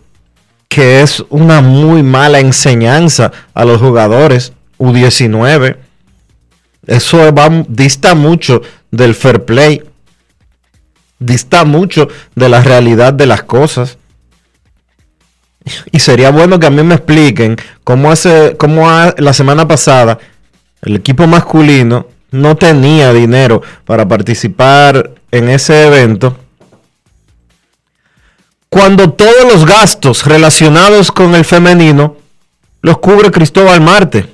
que es una muy mala enseñanza a los jugadores U19. Eso dista mucho del fair play. Dista mucho de la realidad de las cosas. Y sería bueno que a mí me expliquen cómo hace, cómo la semana pasada el equipo masculino no tenía dinero para participar en ese evento. Cuando todos los gastos relacionados con el femenino los cubre Cristóbal Marte.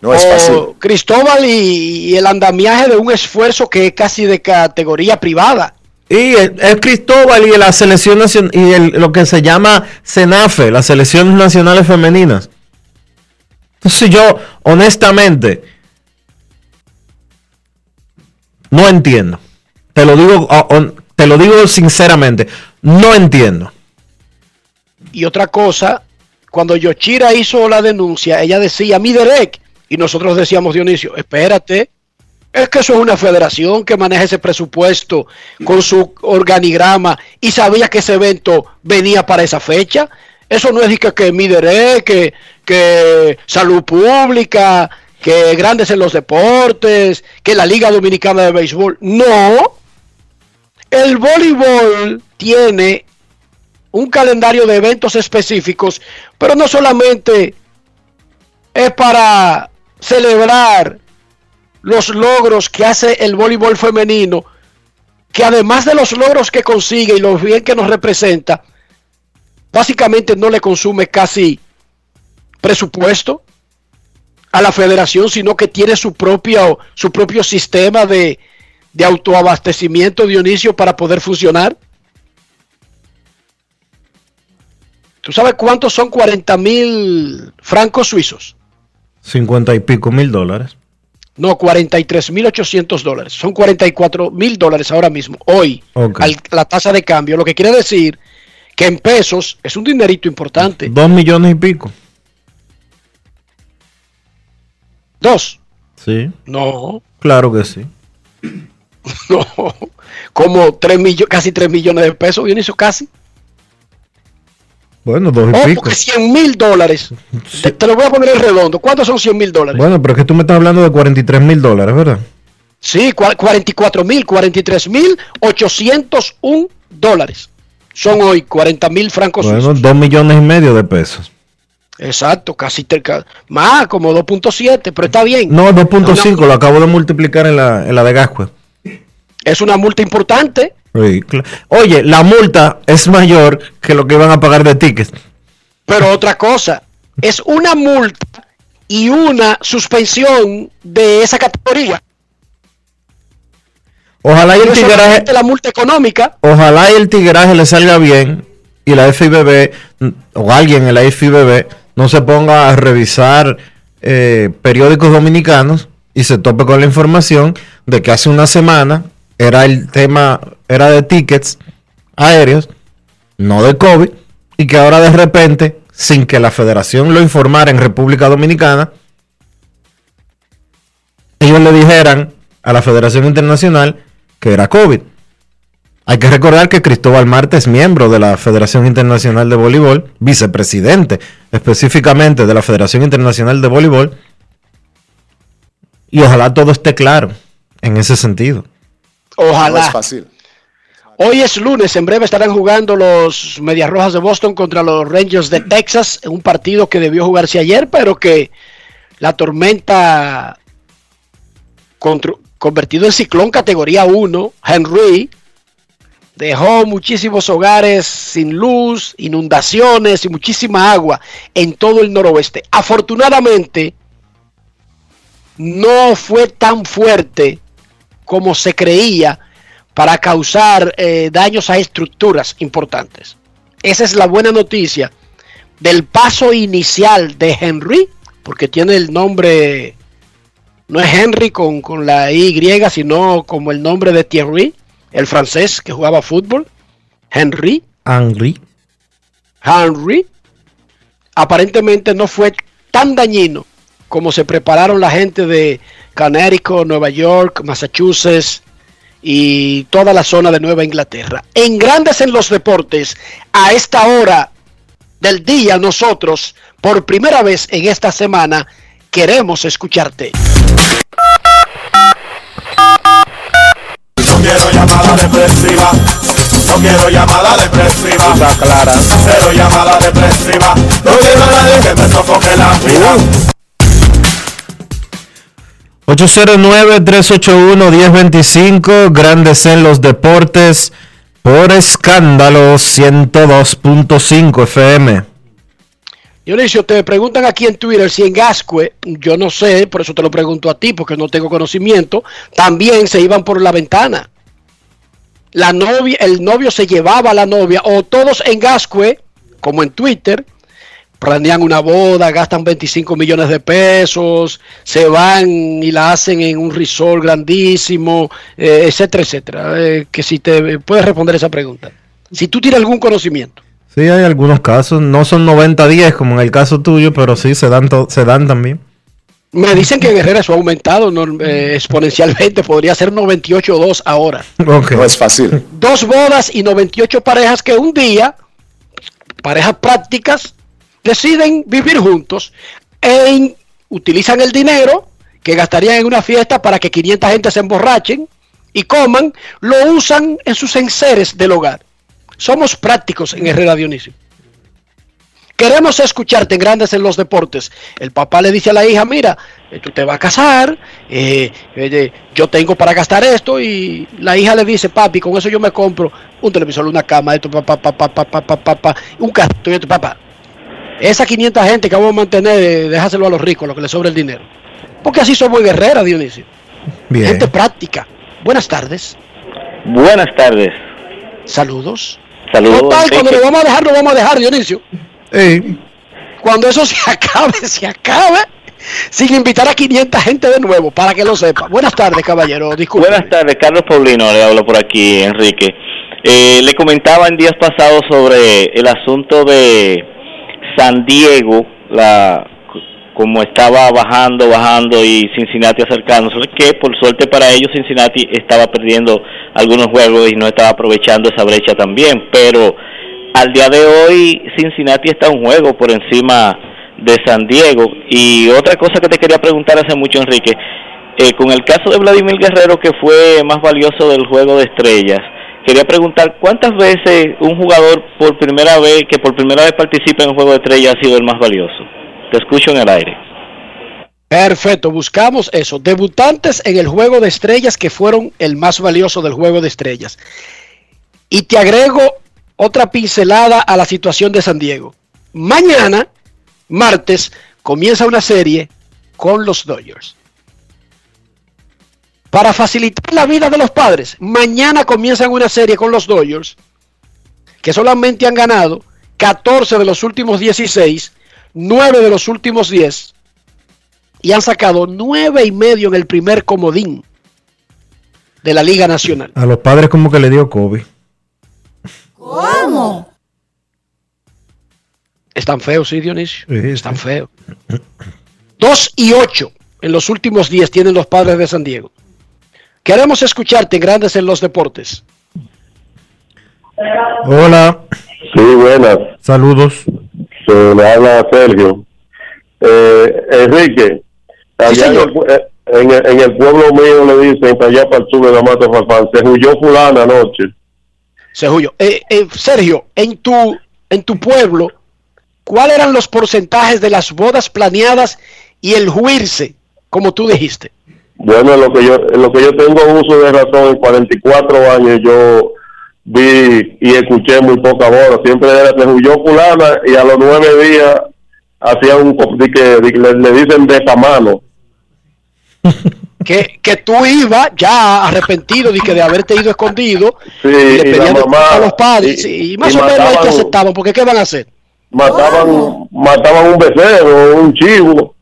No es fácil. Cristóbal y, el andamiaje de un esfuerzo que es casi de categoría privada. Y el, Cristóbal y la selección nacional y lo que se llama CENAFE, las selecciones nacionales femeninas. Entonces yo, honestamente, no entiendo. Te lo digo, te lo digo sinceramente, no entiendo. Y otra cosa, cuando Yochira hizo la denuncia, ella decía mi derek y nosotros decíamos Dionisio, espérate, es que eso es una federación que maneja ese presupuesto con su organigrama y sabía que ese evento venía para esa fecha. Eso no es que, que que, que Salud Pública, que Grandes en los Deportes, que la Liga Dominicana de Béisbol. No. El voleibol tiene un calendario de eventos específicos, pero no solamente es para celebrar los logros que hace el voleibol femenino, que además de los logros que consigue y los bien que nos representa, básicamente no le consume casi presupuesto a la federación, sino que tiene su propio, su propio sistema de, de autoabastecimiento, Dionisio, para poder funcionar. ¿Tú sabes cuántos son 40 mil francos suizos? 50 y pico mil dólares. No, 43.800 dólares. Son 44 mil dólares ahora mismo, hoy, la tasa de cambio. Lo que quiere decir que en pesos es un dinerito importante. Dos millones y pico. ¿Dos? Sí. No. Claro que sí. no. Como tres millones, casi 3 millones de pesos, Dionisio, casi. Bueno, dos y oh, pico. Porque 100 mil dólares. Te, lo voy a poner en redondo. ¿Cuántos son 100 mil dólares? Bueno, pero es que tú me estás hablando de 43 mil dólares, ¿verdad? Sí, 44 mil, 43 mil 801 dólares. Son hoy 40 mil francos bueno, suizos. 2 millones y medio de pesos. Exacto, casi cerca. Más, como 2.7, pero está bien. No, 2.5, lo acabo de multiplicar en la, en la de Gascue. Es una multa importante Sí, Oye, la multa es mayor que lo que iban a pagar de tickets. Pero otra cosa, es una multa y una suspensión de esa categoría. Ojalá y el tigraje, la multa económica, ojalá y el tigraje le salga bien y la FIBB o alguien en la FIBB no se ponga a revisar eh, periódicos dominicanos y se tope con la información de que hace una semana era el tema, era de tickets aéreos, no de COVID, y que ahora de repente, sin que la federación lo informara en República Dominicana, ellos le dijeran a la Federación Internacional que era COVID. Hay que recordar que Cristóbal Marte es miembro de la Federación Internacional de Voleibol, vicepresidente específicamente de la Federación Internacional de Voleibol, y ojalá todo esté claro en ese sentido. Ojalá. No es fácil. Hoy es lunes, en breve estarán jugando los Medias Rojas de Boston contra los Rangers de Texas, en un partido que debió jugarse ayer, pero que la tormenta convertido en ciclón categoría 1, Henry, dejó muchísimos hogares sin luz, inundaciones y muchísima agua en todo el noroeste. Afortunadamente, no fue tan fuerte como se creía para causar eh, daños a estructuras importantes. Esa es la buena noticia del paso inicial de Henry, porque tiene el nombre, no es Henry con, con la Y, sino como el nombre de Thierry, el francés que jugaba fútbol, Henry, Henry. Henry, aparentemente no fue tan dañino como se prepararon la gente de Connecticut, Nueva York, Massachusetts y toda la zona de Nueva Inglaterra. En Grandes en los Deportes, a esta hora del día, nosotros, por primera vez en esta semana, queremos escucharte. No quiero llamada depresiva. No quiero llamada depresiva. Está clara. Cero llamada depresiva. No quiero a nadie que me sofoque la vida. 809-381-1025, Grandes en los Deportes, por escándalo 102.5 FM. Dionisio, te preguntan aquí en Twitter si en Gascue, yo no sé, por eso te lo pregunto a ti, porque no tengo conocimiento, también se iban por la ventana. La novia, el novio se llevaba a la novia, o todos en Gascue, como en Twitter, planean una boda, gastan 25 millones de pesos, se van y la hacen en un resort grandísimo, eh, etcétera, etcétera. Eh, que si te puedes responder esa pregunta. Si tú tienes algún conocimiento. Sí, hay algunos casos, no son 90-10 como en el caso tuyo, pero sí se dan, se dan también. Me dicen que en Herrera eso ha aumentado no, eh, exponencialmente, podría ser 98-2 ahora. No es fácil. Dos bodas y 98 parejas que un día, parejas prácticas, deciden vivir juntos e utilizan el dinero que gastarían en una fiesta para que 500 gente se emborrachen y coman, lo usan en sus enseres del hogar. Somos prácticos en Herrera Dionisio. Queremos escucharte en Grandes en los Deportes. El papá le dice a la hija, mira, eh, tú te vas a casar, eh, yo tengo para gastar esto y la hija le dice, papi, con eso yo me compro un televisor, una cama, esto, papá, papá, papá, papá, papá, un esto, papá. Esa 500 gente que vamos a mantener, eh, déjaselo a los ricos, lo que les sobra el dinero. Porque así somos guerreras, Dionisio. Bien. Gente práctica. Buenas tardes. Buenas tardes. Saludos. Saludos. Total, cuando lo vamos a dejar, lo vamos a dejar, Dionisio. Cuando eso se acabe, se acabe, sin invitar a 500 gente de nuevo, para que lo sepa. Buenas tardes, caballero. Disculpe. Buenas tardes, Carlos Paulino, le hablo por aquí, Enrique. Eh, le comentaba en días pasados sobre el asunto de San Diego, la como estaba bajando, bajando y Cincinnati acercándose, que por suerte para ellos Cincinnati estaba perdiendo algunos juegos y no estaba aprovechando esa brecha también, pero al día de hoy Cincinnati está un juego por encima de San Diego. Y otra cosa que te quería preguntar hace mucho Enrique, eh, con el caso de Vladimir Guerrero que fue más valioso del juego de estrellas, quería preguntar cuántas veces un jugador por primera vez que por primera vez participa en un juego de estrellas ha sido el más valioso. Te escucho en el aire. Perfecto, buscamos eso. Debutantes en el juego de estrellas que fueron el más valioso del juego de estrellas. Y te agrego otra pincelada a la situación de San Diego. Mañana, martes, comienza una serie con los Dodgers. Para facilitar la vida de los padres, mañana comienzan una serie con los Dodgers que solamente han ganado 14 de los últimos 16, 9 de los últimos 10 y han sacado 9 y medio en el primer comodín de la Liga Nacional. A los padres como que le dio COVID. ¿Cómo? Están feos, sí, Dionisio. Sí, Están feos. 2 y 8 en los últimos 10 tienen los padres de San Diego. Queremos escucharte Grandes en los Deportes. Hola. Sí, buenas. Saludos. Se le habla Sergio. Eh, Enrique, allá en, el, en, el, en el pueblo mío le dicen, para allá para el sur de la Mata Farfán, se huyó fulana anoche. Se huyó. Eh, eh, Sergio, en tu, en tu pueblo, ¿cuáles eran los porcentajes de las bodas planeadas y el juirse, como tú dijiste? Bueno, en lo que yo, en lo que yo tengo uso de razón, en 44 años yo vi y escuché muy poca boda. Siempre era se huyó fulana y a los nueve días hacía un que le, le dicen besamano. Que, que tú ibas ya arrepentido de, que de haberte ido escondido Sí, y le pedían mamá a los padres. y- más y o menos ahí te aceptaban, porque ¿qué van a hacer? Mataban, mataban un becerro, un chivo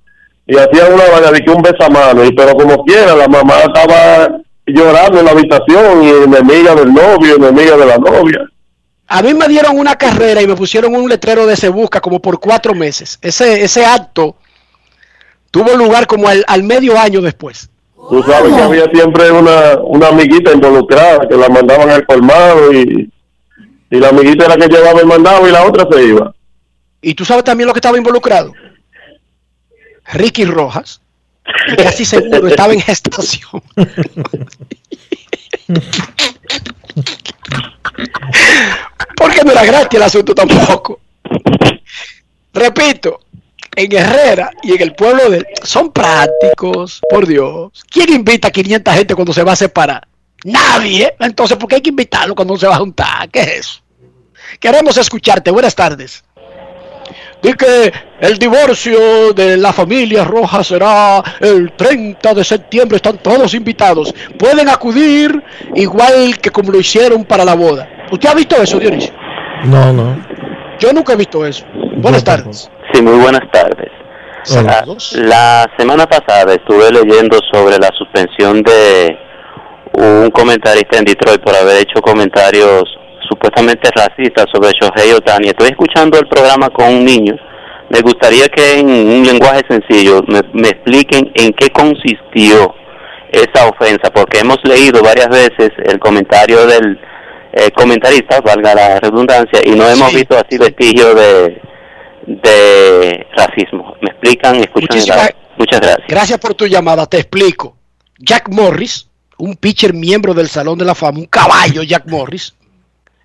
y hacían una vaina de que un besamano. Y pero como quiera, la mamá estaba llorando en la habitación y enemiga del novio, enemiga de la novia. A mí me dieron una carrera y me pusieron un letrero de se busca como por cuatro meses. Ese, ese acto tuvo lugar como al, al medio año después. Tú sabes que había siempre una, una amiguita involucrada que la mandaban al colmado y, y la amiguita era que llevaba el mandado y la otra se iba. Y tú sabes también lo que estaba involucrado. Ricky Rojas. Casi seguro estaba en gestación. Porque no era gratis el asunto tampoco. Repito, en Herrera y en el pueblo de son prácticos, por Dios. ¿Quién invita a 500 gente cuando se va a separar? Nadie. Entonces, ¿por qué hay que invitarlo cuando se va a juntar? ¿Qué es eso? Queremos escucharte. Buenas tardes. Di que el divorcio de la familia Roja será el 30 de septiembre. Están todos invitados. Pueden acudir igual que como lo hicieron para la boda. ¿Usted ha visto eso, Dionisio? No, no. Yo nunca he visto eso. Buenas tardes. Sí, muy buenas tardes. Ah, La semana pasada estuve leyendo sobre la suspensión de un comentarista en Detroit por haber hecho comentarios supuestamente racistas sobre Shohei Otani. Estoy escuchando el programa con un niño. Me gustaría que en un lenguaje sencillo me, me expliquen en qué consistió esa ofensa, porque hemos leído varias veces el comentario del eh, comentarista, valga la redundancia, y no hemos Sí, visto así vestigio de, de racismo. ¿Me explican? Escuchan Muchísimas-. Muchas gracias. Gracias por tu llamada. Te explico. Jack Morris, un pitcher miembro del Salón de la Fama, un caballo Jack Morris,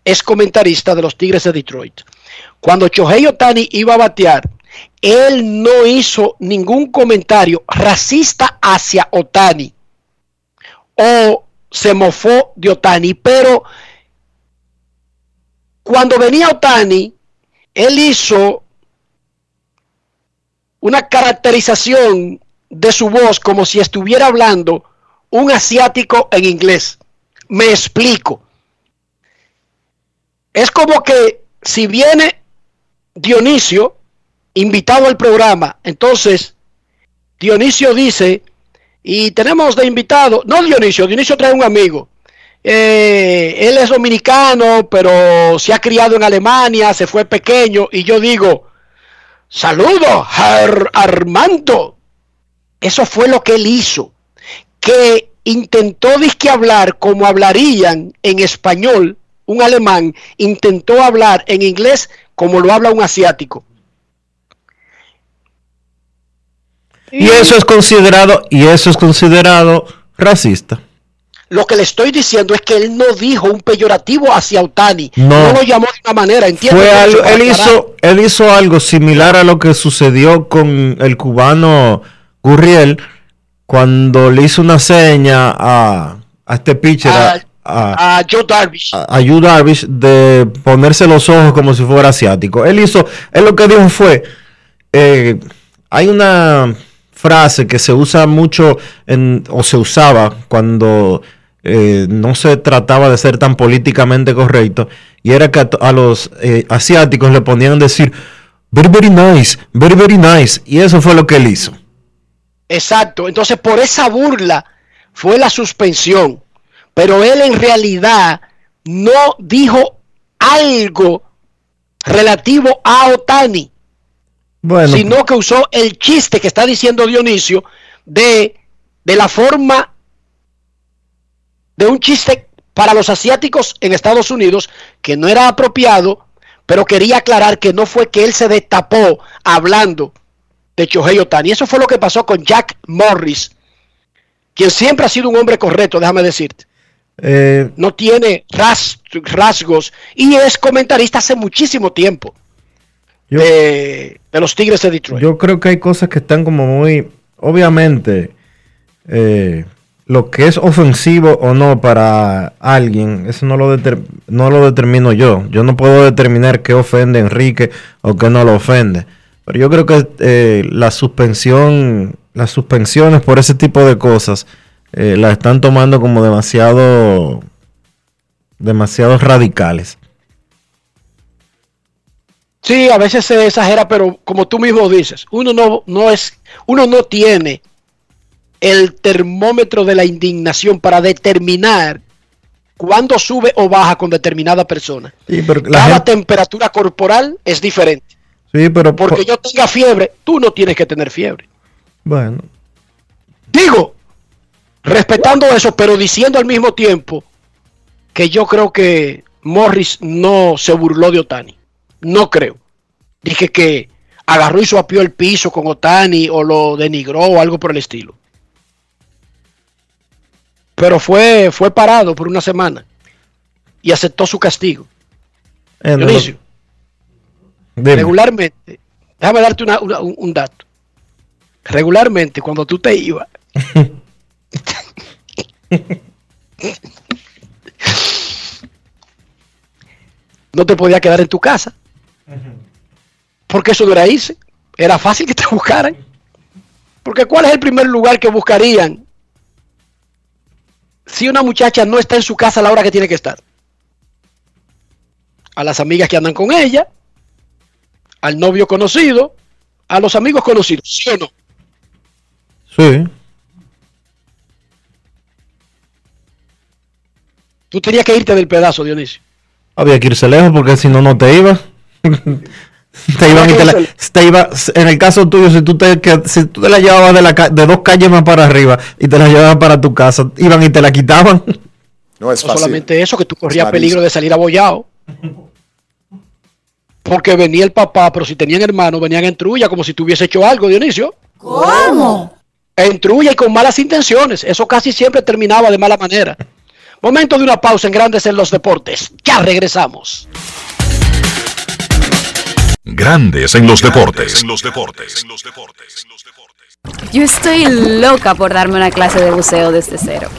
es comentarista de los Tigres de Detroit. Cuando Shohei Otani iba a batear, él no hizo ningún comentario racista hacia Otani o se mofó de Otani, pero cuando venía Otani, él hizo una caracterización de su voz como si estuviera hablando un asiático en inglés. Me explico. Es como que si viene Dionisio, invitado al programa, entonces Dionisio dice, y tenemos de invitado, no Dionisio, Dionisio trae un amigo. Eh, él es dominicano, pero se ha criado en Alemania, se fue pequeño, y yo digo, saludo, Ar- Armando. Eso fue lo que él hizo, que intentó disque hablar como hablarían en español un alemán, intentó hablar en inglés como lo habla un asiático. Y eso es considerado, y eso es considerado racista. Lo que le estoy diciendo es que él no dijo un peyorativo hacia Otani. No. No, lo llamó de una manera, ¿entiendes? Fue algo, él hizo, él hizo algo similar a lo que sucedió con el cubano Gurriel cuando le hizo una seña a, a este pitcher, a, a, Joe Darvish. a Yu Darvish de ponerse los ojos como si fuera asiático. Él hizo, él lo que dijo fue, eh, hay una frase que se usa mucho en, o se usaba cuando eh, no se trataba de ser tan políticamente correcto, y era que a, a los eh, asiáticos le ponían decir, very, very nice, very, very nice, y eso fue lo que él hizo. Exacto. Entonces, por esa burla fue la suspensión. Pero él en realidad no dijo algo relativo a Otani, Bueno, sino que usó el chiste que está diciendo Dionisio de, de la forma de un chiste para los asiáticos en Estados Unidos que no era apropiado, pero quería aclarar que no fue que él se destapó hablando de Shohei Otani. Eso fue lo que pasó con Jack Morris, quien siempre ha sido un hombre correcto, déjame decirte. Eh, No tiene ras- rasgos y es comentarista hace muchísimo tiempo Yo- de, de los Tigres de Detroit. Yo creo que hay cosas que están como muy, obviamente, eh, lo que es ofensivo o no para alguien, eso no lo, no lo determino yo. Yo no puedo determinar qué ofende a Enrique o qué no lo ofende. Pero yo creo que eh, la suspensión, las suspensiones por ese tipo de cosas, eh, las están tomando como demasiado, demasiado radicales. Sí, a veces se exagera, pero como tú mismo dices, uno no, no es, uno no tiene el termómetro de la indignación para determinar cuándo sube o baja con determinada persona. Sí, pero la Cada gente- temperatura corporal es diferente. sí, pero Porque yo tenga fiebre, tú no tienes que tener fiebre. bueno, Digo, respetando eso, pero diciendo al mismo tiempo que yo creo que Morris no se burló de Otani. No creo. Dije que agarró y suapió el piso con Otani o lo denigró o algo por el estilo. Pero fue, fue parado por una semana y aceptó su castigo. eh, lo- regularmente, déjame darte una- una- un, un dato. Regularmente, cuando tú te ibas, no te podía quedar en tu casa. Porque eso no era irse. Era fácil que te buscaran. Porque ¿cuál es el primer lugar que buscarían si una muchacha no está en su casa a la hora que tiene que estar? A las amigas que andan con ella, al novio conocido, a los amigos conocidos, ¿sí o no? Sí. Tú tenías que irte del pedazo, Dionisio. Había que irse lejos porque si no, no te iba. te iban y te la, te iba, en el caso tuyo, si tú te, que- si tú te la llevabas de, la, ca- de dos calles más para arriba y te la llevabas para tu casa, iban y te la quitaban. No es No fácil. solamente eso, que tú corrías peligro de salir abollado. Porque venía el papá, pero si tenían hermanos, venían en trulla, como si tuviese hecho algo, Dionisio. ¿Cómo? En trulla y con malas intenciones. Eso casi siempre terminaba de mala manera. Momento de una pausa en Grandes en los Deportes. Ya regresamos. Grandes en los deportes. En los deportes. Yo estoy loca por darme una clase de buceo desde cero.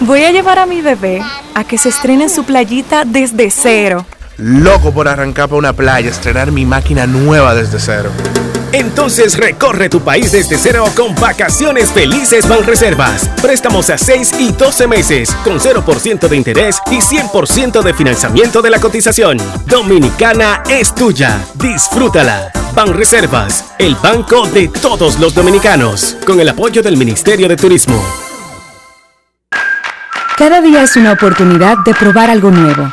Voy a llevar a mi bebé a que se estrene en su playita desde cero. Loco por arrancar para una playa, estrenar mi máquina nueva desde cero. Entonces recorre tu país desde cero con vacaciones felices Banreservas. Préstamos a 6 y 12 meses con 0% de interés y 100% de financiamiento de la cotización. Dominicana es tuya. Disfrútala. Banreservas, el banco de todos los dominicanos, con el apoyo del Ministerio de Turismo. Cada día es una oportunidad de probar algo nuevo.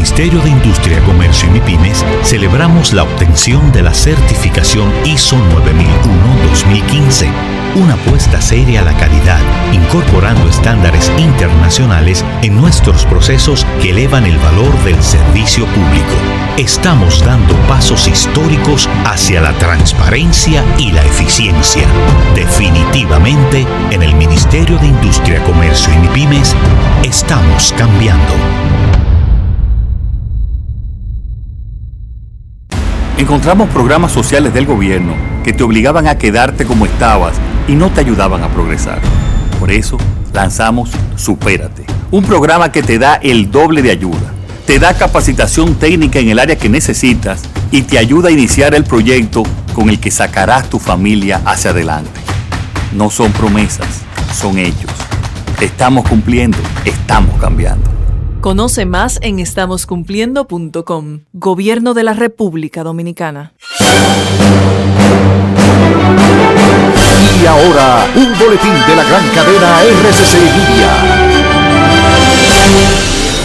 Ministerio de Industria, Comercio y MIPIMES celebramos la obtención de la certificación ISO 9001-2015 Una apuesta seria a la calidad, incorporando estándares internacionales en nuestros procesos que elevan el valor del servicio público. Estamos dando pasos históricos hacia la transparencia y la eficiencia. Definitivamente, en el Ministerio de Industria, Comercio y MIPIMES, estamos cambiando. Encontramos programas sociales del gobierno que te obligaban a quedarte como estabas y no te ayudaban a progresar. Por eso lanzamos Supérate, un programa que te da el doble de ayuda. Te da capacitación técnica en el área que necesitas y te ayuda a iniciar el proyecto con el que sacarás tu familia hacia adelante. No son promesas, son hechos. Estamos cumpliendo, estamos cambiando. Conoce más en estamoscumpliendo.com. Gobierno de la República Dominicana. Y ahora, un boletín de la gran cadena RCC Media.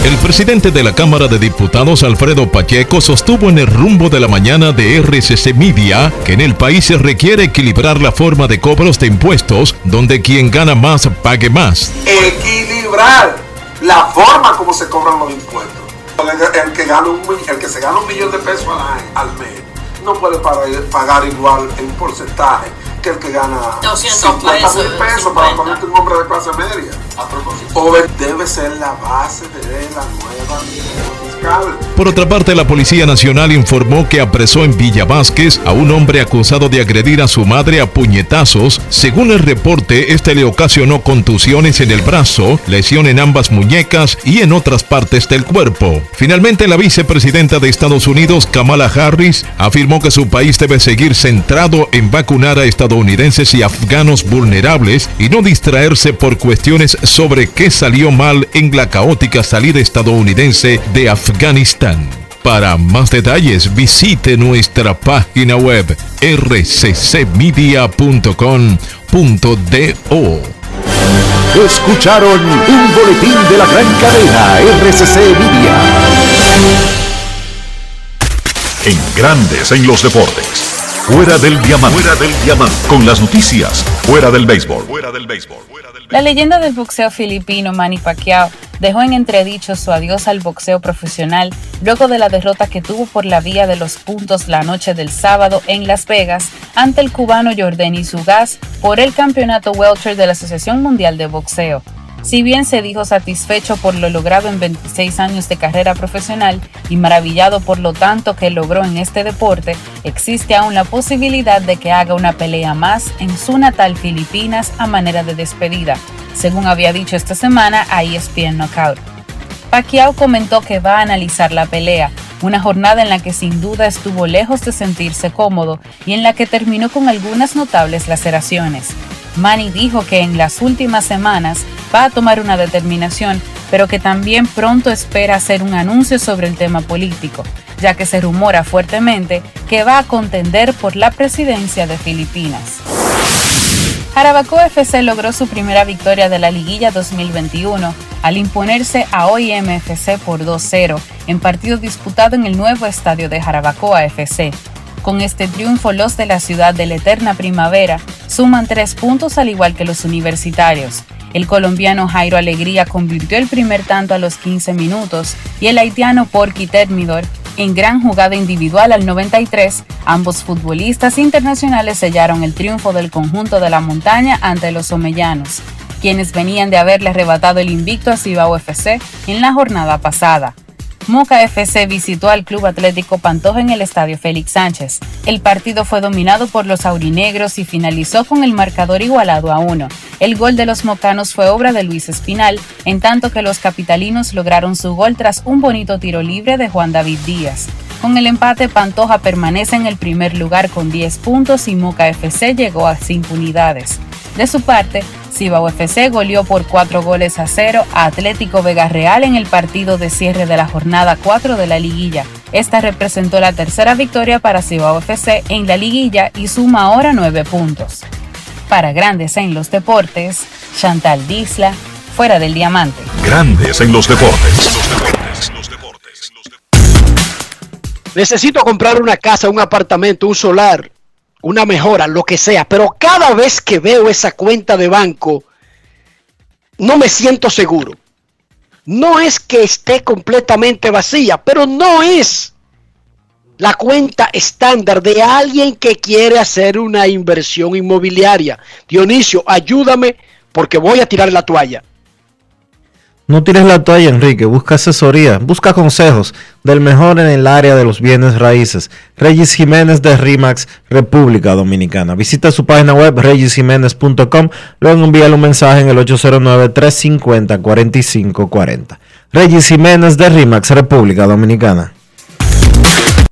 El presidente de la Cámara de Diputados, Alfredo Pacheco, sostuvo en el rumbo de la mañana de RCC Media que en el país se requiere equilibrar la forma de cobros de impuestos, donde quien gana más pague más. Equilibrar la forma como se cobran los impuestos. El, que, gana un, el que se gana un millón de pesos al, al mes no puede pagar, pagar igual en porcentaje que el que gana 200 50 pesos, mil pesos para ponerte un hombre de clase media. A propósito. O debe ser la base de la nueva fiscal. Por otra parte, la Policía Nacional informó que apresó en Villa Vázquez a un hombre acusado de agredir a su madre a puñetazos. Según el reporte, este le ocasionó contusiones en el brazo, lesión en ambas muñecas y en otras partes del cuerpo. Finalmente, la vicepresidenta de Estados Unidos, Kamala Harris, afirmó que su país debe seguir centrado en vacunar a estadounidenses y afganos vulnerables y no distraerse por cuestiones sobre qué salió mal en la caótica salida estadounidense de Afganistán. Para más detalles visite nuestra página web rccmedia.com.do. Escucharon un boletín de la gran cadena RCC Media. En Grandes en los Deportes. Fuera del diamante. Fuera del diamante. Con las noticias. Fuera del béisbol. Fuera del béisbol. La leyenda del boxeo filipino Manny Pacquiao dejó en entredicho su adiós al boxeo profesional luego de la derrota que tuvo por la vía de los puntos la noche del sábado en Las Vegas ante el cubano Jordani Sugas por el campeonato welter de la Asociación Mundial de Boxeo. Si bien se dijo satisfecho por lo logrado en 26 años de carrera profesional y maravillado por lo tanto que logró en este deporte, existe aún la posibilidad de que haga una pelea más en su natal Filipinas a manera de despedida, según había dicho esta semana a ESPN Knockout. Pacquiao comentó que va a analizar la pelea, una jornada en la que sin duda estuvo lejos de sentirse cómodo y en la que terminó con algunas notables laceraciones. Manny dijo que en las últimas semanas va a tomar una determinación, pero que también pronto espera hacer un anuncio sobre el tema político, ya que se rumora fuertemente que va a contender por la presidencia de Filipinas. Jarabacoa FC logró su primera victoria de la liguilla 2021 al imponerse a OIM FC por 2-0 en partido disputado en el nuevo estadio de Jarabacoa FC. Con este triunfo, los de la ciudad de la eterna primavera suman tres puntos al igual que los universitarios. El colombiano Jairo Alegría convirtió el primer tanto a los 15 minutos y el haitiano Porky Termidor en gran jugada individual al 93, ambos futbolistas internacionales sellaron el triunfo del conjunto de la montaña ante los omellanos, quienes venían de haberle arrebatado el invicto a Cibao FC en la jornada pasada. Moca FC visitó al Club Atlético Pantoja en el Estadio Félix Sánchez. El partido fue dominado por los aurinegros y finalizó con el marcador igualado a uno. El gol de los mocanos fue obra de Luis Espinal, en tanto que los capitalinos lograron su gol tras un bonito tiro libre de Juan David Díaz. Con el empate, Pantoja permanece en el primer lugar con 10 puntos y Moca FC llegó a 5 unidades. De su parte, Cibao FC goleó por 4 goles a 0 a Atlético Vega Real en el partido de cierre de la jornada 4 de la liguilla. Esta representó la tercera victoria para Cibao FC en la liguilla y suma ahora 9 puntos. Para Grandes en los Deportes, Chantal Disla, fuera del diamante. Grandes en los deportes. Necesito comprar una casa, un apartamento, un solar una mejora, lo que sea, pero cada vez que veo esa cuenta de banco, no me siento seguro. No es que esté completamente vacía, pero no es la cuenta estándar de alguien que quiere hacer una inversión inmobiliaria. Dionisio, ayúdame porque voy a tirar la toalla. No tires la toalla, Enrique. Busca asesoría, busca consejos del mejor en el área de los bienes raíces. Regis Jiménez de RIMAX, República Dominicana. Visita su página web regisjiménez.com. Luego envíale un mensaje en el 809-350-4540. Regis Jiménez de RIMAX, República Dominicana.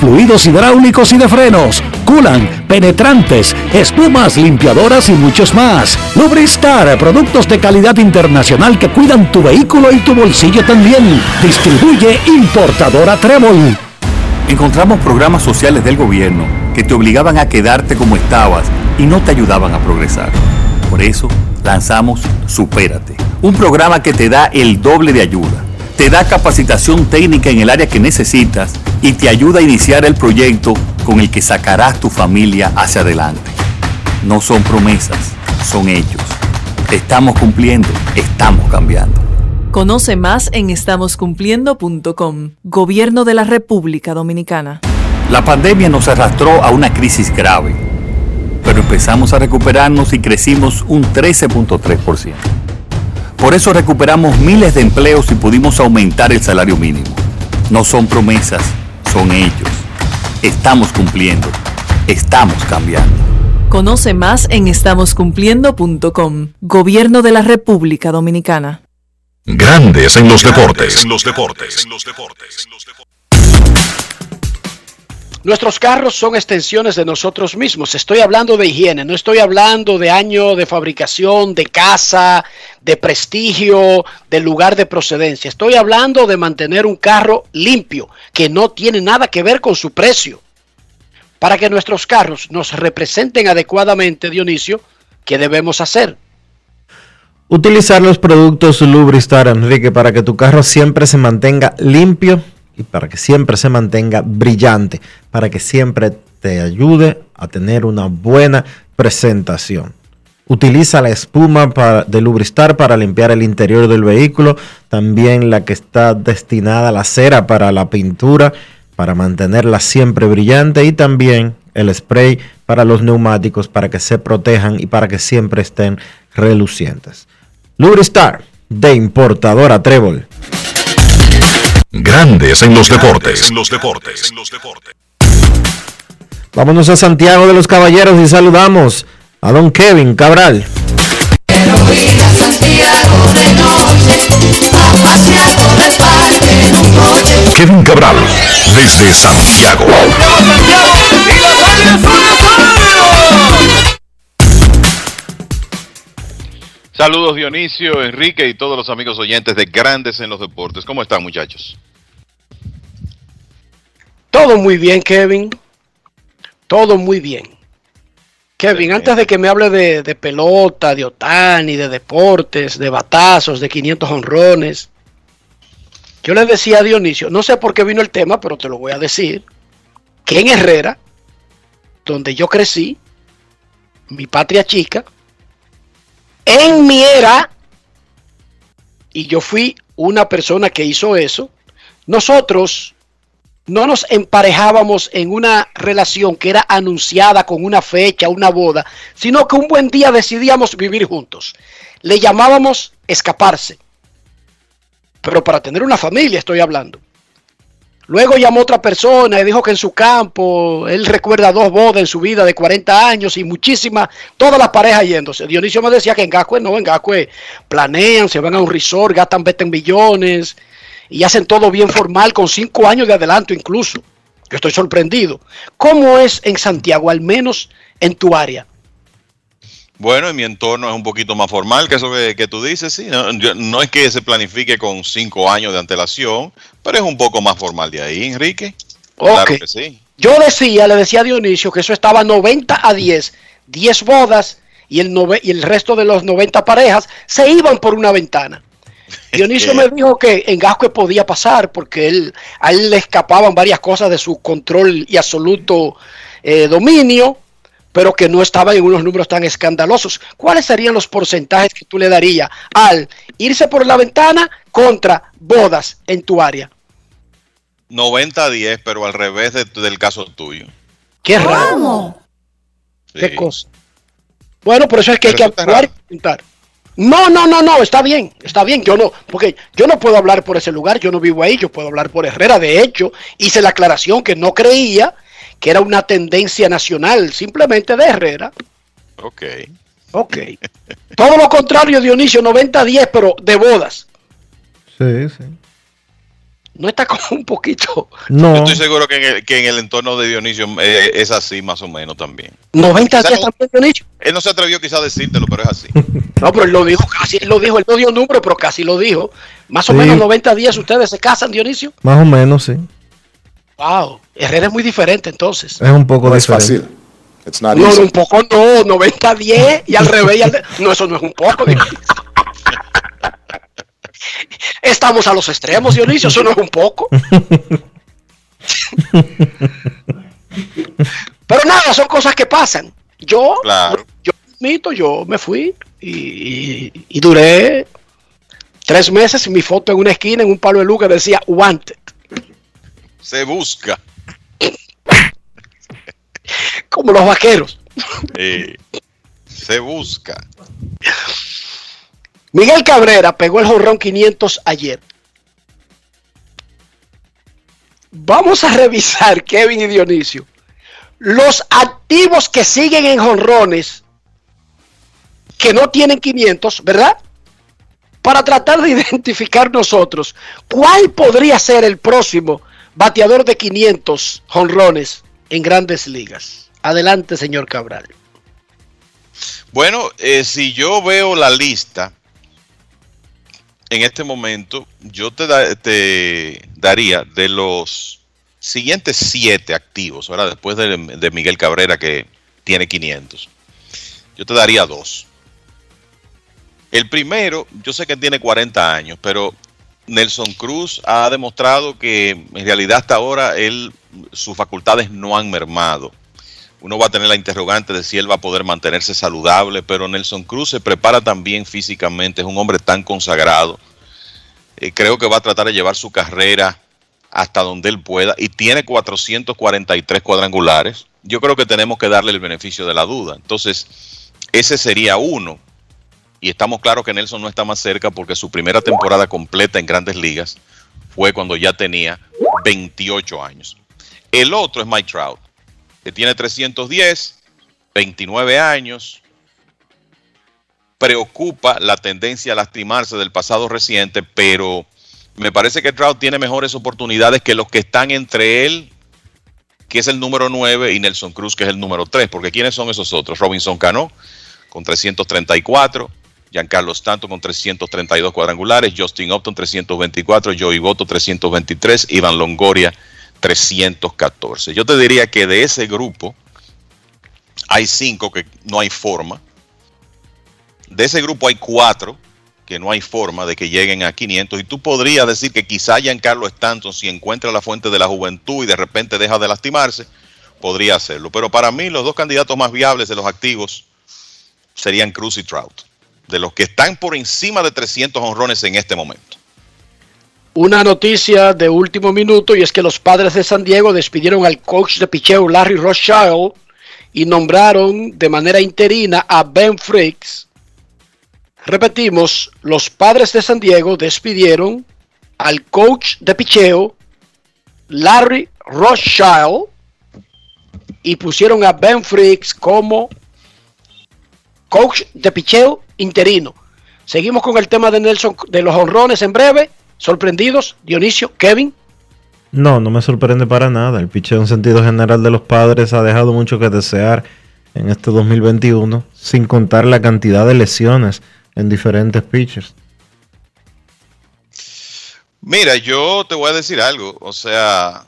fluidos hidráulicos y de frenos, culan, penetrantes, espumas, limpiadoras y muchos más. Lubristar, productos de calidad internacional que cuidan tu vehículo y tu bolsillo también. Distribuye importadora Trébol. Encontramos programas sociales del gobierno que te obligaban a quedarte como estabas y no te ayudaban a progresar. Por eso lanzamos Supérate, un programa que te da el doble de ayuda te da capacitación técnica en el área que necesitas y te ayuda a iniciar el proyecto con el que sacarás tu familia hacia adelante. No son promesas, son hechos. Estamos cumpliendo, estamos cambiando. Conoce más en estamoscumpliendo.com. Gobierno de la República Dominicana. La pandemia nos arrastró a una crisis grave, pero empezamos a recuperarnos y crecimos un 13.3%. Por eso recuperamos miles de empleos y pudimos aumentar el salario mínimo. No son promesas, son hechos. Estamos cumpliendo. Estamos cambiando. Conoce más en estamoscumpliendo.com. Gobierno de la República Dominicana. Grandes en los deportes. En los deportes. Nuestros carros son extensiones de nosotros mismos. Estoy hablando de higiene, no estoy hablando de año de fabricación, de casa, de prestigio, de lugar de procedencia. Estoy hablando de mantener un carro limpio, que no tiene nada que ver con su precio. Para que nuestros carros nos representen adecuadamente, Dionisio, ¿qué debemos hacer? Utilizar los productos Lubristar, Enrique, para que tu carro siempre se mantenga limpio y para que siempre se mantenga brillante, para que siempre te ayude a tener una buena presentación. Utiliza la espuma de Lubristar para limpiar el interior del vehículo, también la que está destinada a la cera para la pintura, para mantenerla siempre brillante y también el spray para los neumáticos para que se protejan y para que siempre estén relucientes. Lubristar de importadora Trébol. Grandes en los deportes. En los deportes. Vámonos a Santiago de los Caballeros y saludamos a don Kevin Cabral. Kevin Cabral, desde Santiago. Saludos Dionisio, Enrique y todos los amigos oyentes de Grandes en los Deportes. ¿Cómo están muchachos? Todo muy bien, Kevin. Todo muy bien. Kevin, antes de que me hable de, pelota, de Otani, de deportes, de batazos, de 500 honrones, yo le decía a Dionisio, no sé por qué vino el tema, pero te lo voy a decir, que en Herrera, donde yo crecí, mi patria chica, en mi era, y yo fui una persona que hizo eso, nosotros no nos emparejábamos en una relación que era anunciada con una fecha, una boda, sino que un buen día decidíamos vivir juntos. Le llamábamos escaparse. Pero para tener una familia estoy hablando. Luego llamó otra persona y dijo que en su campo él recuerda dos bodas en su vida de 40 años y muchísimas, todas las parejas yéndose. Dionisio me decía que en Gascue no, en Gascue planean, se van a un resort, gastan 20 millones y hacen todo bien formal con cinco años de adelanto incluso. Yo estoy sorprendido. ¿Cómo es en Santiago, al menos en tu área? Bueno, en mi entorno es un poquito más formal que eso que, tú dices, sí. No, yo- no es que se planifique con cinco años de antelación, pero es un poco más formal de ahí, Enrique. Claro Ok. que sí. Yo decía, le decía a Dionisio que eso estaba 90 a 10, 10 bodas y el, nove- y el resto de los 90 parejas se iban por una ventana. Dionisio me dijo que en Gascue podía pasar porque él, a él le escapaban varias cosas de su control y absoluto eh, dominio, pero que no estaban en unos números tan escandalosos. ¿Cuáles serían los porcentajes que tú le darías al irse por la ventana contra bodas en tu área? 90 a 10, pero al revés de- del caso tuyo. Qué raro. ¿Qué cosa? Bueno, por eso es que hay que actuar y raro. No, no, no, no, está bien, está bien. Yo no, porque yo no puedo hablar por ese lugar, yo no vivo ahí, yo puedo hablar por Herrera. De hecho, hice la aclaración que no creía que era una tendencia nacional, simplemente de Herrera. Ok. Ok. Todo lo contrario, Dionisio, 90-10, pero de bodas. Sí, sí. No está como un poquito. No. Yo estoy seguro que en el, que en el entorno de Dionisio eh, es así más o menos también. 90 Quizá días no- también, Dionisio. Él no se atrevió quizá a decírtelo, pero es así. No, pero él lo dijo casi, él lo dijo, él no dio número, pero casi lo dijo. Más o Sí. menos 90 días ustedes se casan, Dionisio. Más o menos, sí. Wow, Herrera es muy diferente entonces. Es un poco No es diferente. fácil. It's not No, easy. un poco no, 90 10 y al revés. y al de- No, eso no es un poco. Estamos a los extremos, Dionisio, eso no es un poco. Pero nada, son cosas que pasan. Yo, Claro. yo admito, yo me fui y, y- y duré tres meses y mi foto en una esquina en un palo de luz que decía wanted. Se busca. Como los vaqueros. se busca. Miguel Cabrera pegó el jorrón 500 ayer. Vamos a revisar, Kevin y Dionisio, los activos que siguen en jonrones que no tienen 500, ¿verdad? Para tratar de identificar nosotros cuál podría ser el próximo bateador de 500 jonrones en grandes ligas. Adelante, señor Cabral. Bueno, eh, si yo veo la lista en este momento, yo te, da- te daría de los siguientes siete activos, ahora después de, de Miguel Cabrera que tiene 500, yo te daría dos. El primero, yo sé que tiene 40 años, pero Nelson Cruz ha demostrado que en realidad hasta ahora él, sus facultades no han mermado. Uno va a tener la interrogante de si él va a poder mantenerse saludable, pero Nelson Cruz se prepara también físicamente, es un hombre tan consagrado. Eh, creo que va a tratar de llevar su carrera hasta donde él pueda y tiene 443 cuadrangulares. Yo creo que tenemos que darle el beneficio de la duda. Entonces, ese sería uno. Y estamos claros que Nelson no está más cerca porque su primera temporada completa en grandes ligas fue cuando ya tenía 28 años. El otro es Mike Trout, que tiene 310, 29 años. Preocupa la tendencia a lastimarse del pasado reciente, pero me parece que Trout tiene mejores oportunidades que los que están entre él, que es el número 9, y Nelson Cruz, que es el número 3. Porque ¿quiénes son esos otros? Robinson Cano, con 334. Giancarlo Stanton con 332 cuadrangulares, Justin Upton 324, Joey Boto 323, Iván Longoria 314. Yo te diría que de ese grupo hay cinco que no hay forma. De ese grupo hay cuatro que no hay forma de que lleguen a 500 y tú podrías decir que quizá Giancarlo Stanton si encuentra la fuente de la juventud y de repente deja de lastimarse, podría hacerlo. Pero para mí los dos candidatos más viables de los activos serían Cruz y Trout, de los que están por encima de 300 honrones en este momento. Una noticia de último minuto y es que los padres de San Diego despidieron al coach de picheo Larry Rothschild y nombraron de manera interina a Ben Fricks. Repetimos, los padres de San Diego despidieron al coach de picheo Larry Rothschild y pusieron a Ben Fricks como coach de picheo interino. Seguimos con el tema de Nelson de los honrones en breve. ¿Sorprendidos? Dionisio, Kevin. No, no me sorprende para nada. El picheo en sentido general de los padres ha dejado mucho que desear en este 2021, sin contar la cantidad de lesiones en diferentes pitchers. Mira, yo te voy a decir algo. O sea,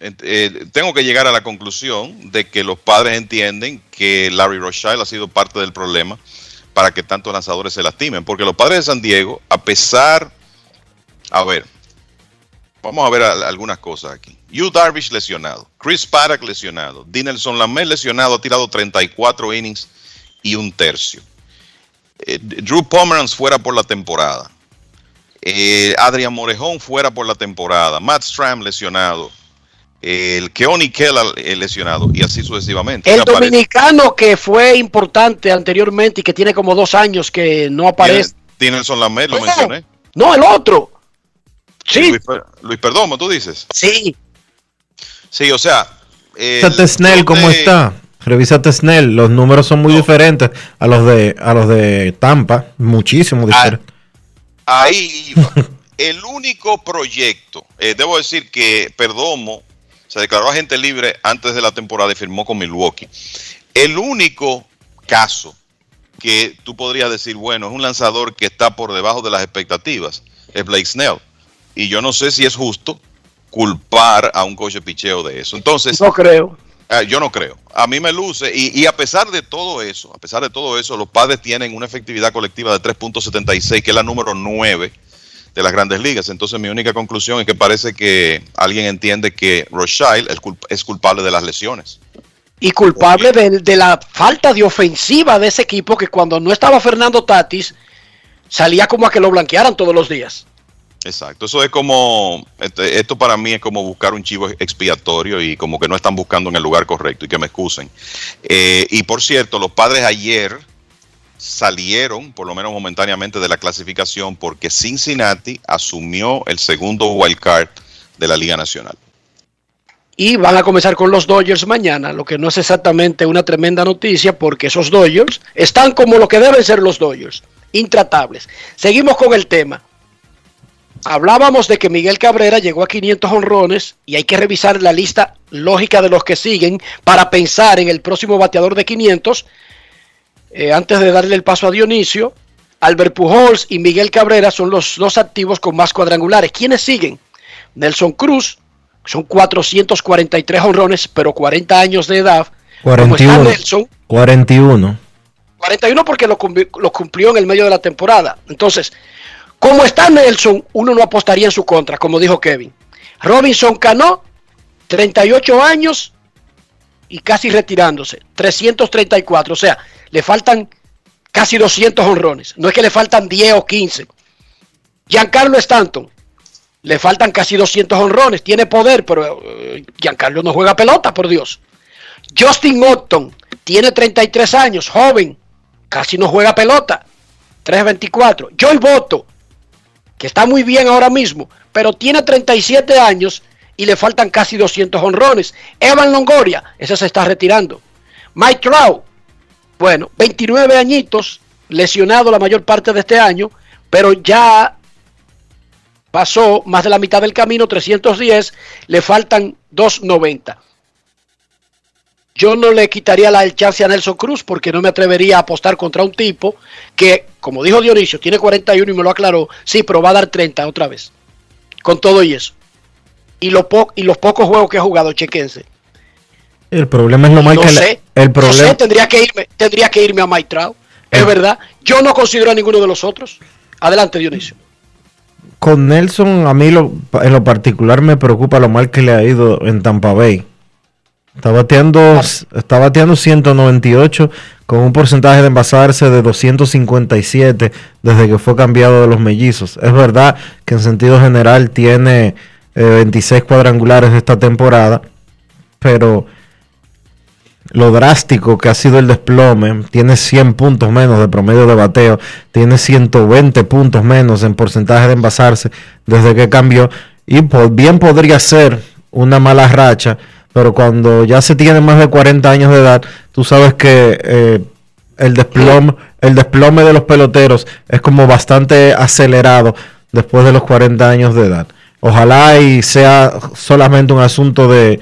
eh, eh, tengo que llegar a la conclusión de que los padres entienden que Larry Rothschild ha sido parte del problema para que tantos lanzadores se lastimen. Porque los padres de San Diego, a pesar, a ver, vamos a ver algunas cosas aquí. Yu Darvish lesionado, Chris Paddock lesionado, Dinelson Lamet lesionado, ha tirado 34 innings y un tercio. Eh, Drew Pomeranz fuera por la temporada. Adrian Morejón fuera por la temporada. Matt Stram lesionado el Keoni Kela lesionado y así sucesivamente. El dominicano que fue importante anteriormente y que tiene como dos años que no aparece. Dinelson Lamet, lo mencioné. No, el otro. Sí. Luis, Perdomo, tú dices. Sí. Sí, o sea. Revísate Snell, ¿cómo está? Revísate Snell, los números son muy diferentes a los de a los de Tampa, muchísimo Ah, diferentes. Ahí iba. el único proyecto, eh, debo decir que Perdomo se declaró agente libre antes de la temporada y firmó con Milwaukee. El único caso que tú podrías decir, bueno, es un lanzador que está por debajo de las expectativas, es Blake Snell. Y yo no sé si es justo culpar a un coach de picheo de eso. Entonces, No creo. Ah, yo no creo. A mí me luce. Y, y a pesar de todo eso, a pesar de todo eso, los padres tienen una efectividad colectiva de 3.76, que es la número 9 de las grandes ligas. Entonces mi única conclusión es que parece que alguien entiende que Rothschild es, culp- es culpable de las lesiones. Y culpable de, de la falta de ofensiva de ese equipo que cuando no estaba Fernando Tatis salía como a que lo blanquearan todos los días. Exacto. Eso es como, este- esto para mí es como buscar un chivo expiatorio y como que no están buscando en el lugar correcto y que me excusen. Eh, y por cierto, los padres ayer salieron, por lo menos momentáneamente, de la clasificación porque Cincinnati asumió el segundo wild card de la Liga Nacional. Y van a comenzar con los Dodgers mañana, lo que no es exactamente una tremenda noticia porque esos Dodgers están como lo que deben ser los Dodgers, intratables. Seguimos con el tema. Hablábamos de que Miguel Cabrera llegó a 500 honrones y hay que revisar la lista lógica de los que siguen para pensar en el próximo bateador de 500. Eh, antes de darle el paso a Dionisio, Albert Pujols y Miguel Cabrera son los dos activos con más cuadrangulares. ¿Quiénes siguen? Nelson Cruz, son 443 honrones, pero 40 años de edad. Como está 41. Nelson, 41. 41 porque lo cumplió en el medio de la temporada. Entonces, como está Nelson, uno no apostaría en su contra, como dijo Kevin. Robinson Cano, 38 años y casi retirándose, 334. O sea, le faltan casi 200 honrones. No es que le faltan 10 o 15. Giancarlo Stanton, le faltan casi 200 honrones. Tiene poder, pero eh, Giancarlo no juega pelota, por Dios. Justin Upton tiene 33 años, joven, casi no juega pelota. 324. Joy Boto, que está muy bien ahora mismo, pero tiene 37 años y le faltan casi 200 honrones. Evan Longoria, ese se está retirando. Mike Trout, bueno, 29 añitos, lesionado la mayor parte de este año, pero ya pasó más de la mitad del camino, 310, le faltan 290. Yo no le quitaría la el chance a Nelson Cruz porque no me atrevería a apostar contra un tipo que, como dijo Dionisio, tiene 41 y me lo aclaró, sí, pero va a dar 30 otra vez. Con todo y eso. Y, lo po- y los pocos juegos que ha jugado, chequense. El problema es lo mal No que le- sé, el no problema sé, tendría que irme, tendría que irme a. Es verdad. Yo no considero a ninguno de los otros. Adelante, Dionisio. con Nelson a mí lo- en lo particular me preocupa lo mal que le ha ido en Tampa Bay. Está bateando, está bateando 198 con un porcentaje de envasarse de 257 desde que fue cambiado de los mellizos. Es verdad que en sentido general tiene 26 cuadrangulares esta temporada, pero lo drástico que ha sido el desplome, tiene 100 puntos menos de promedio de bateo, tiene 120 puntos menos en porcentaje de envasarse desde que cambió y bien podría ser una mala racha, pero cuando ya se tiene más de 40 años de edad, tú sabes que eh, el, desplome, el desplome de los peloteros es como bastante acelerado después de los 40 años de edad. Ojalá y sea solamente un asunto de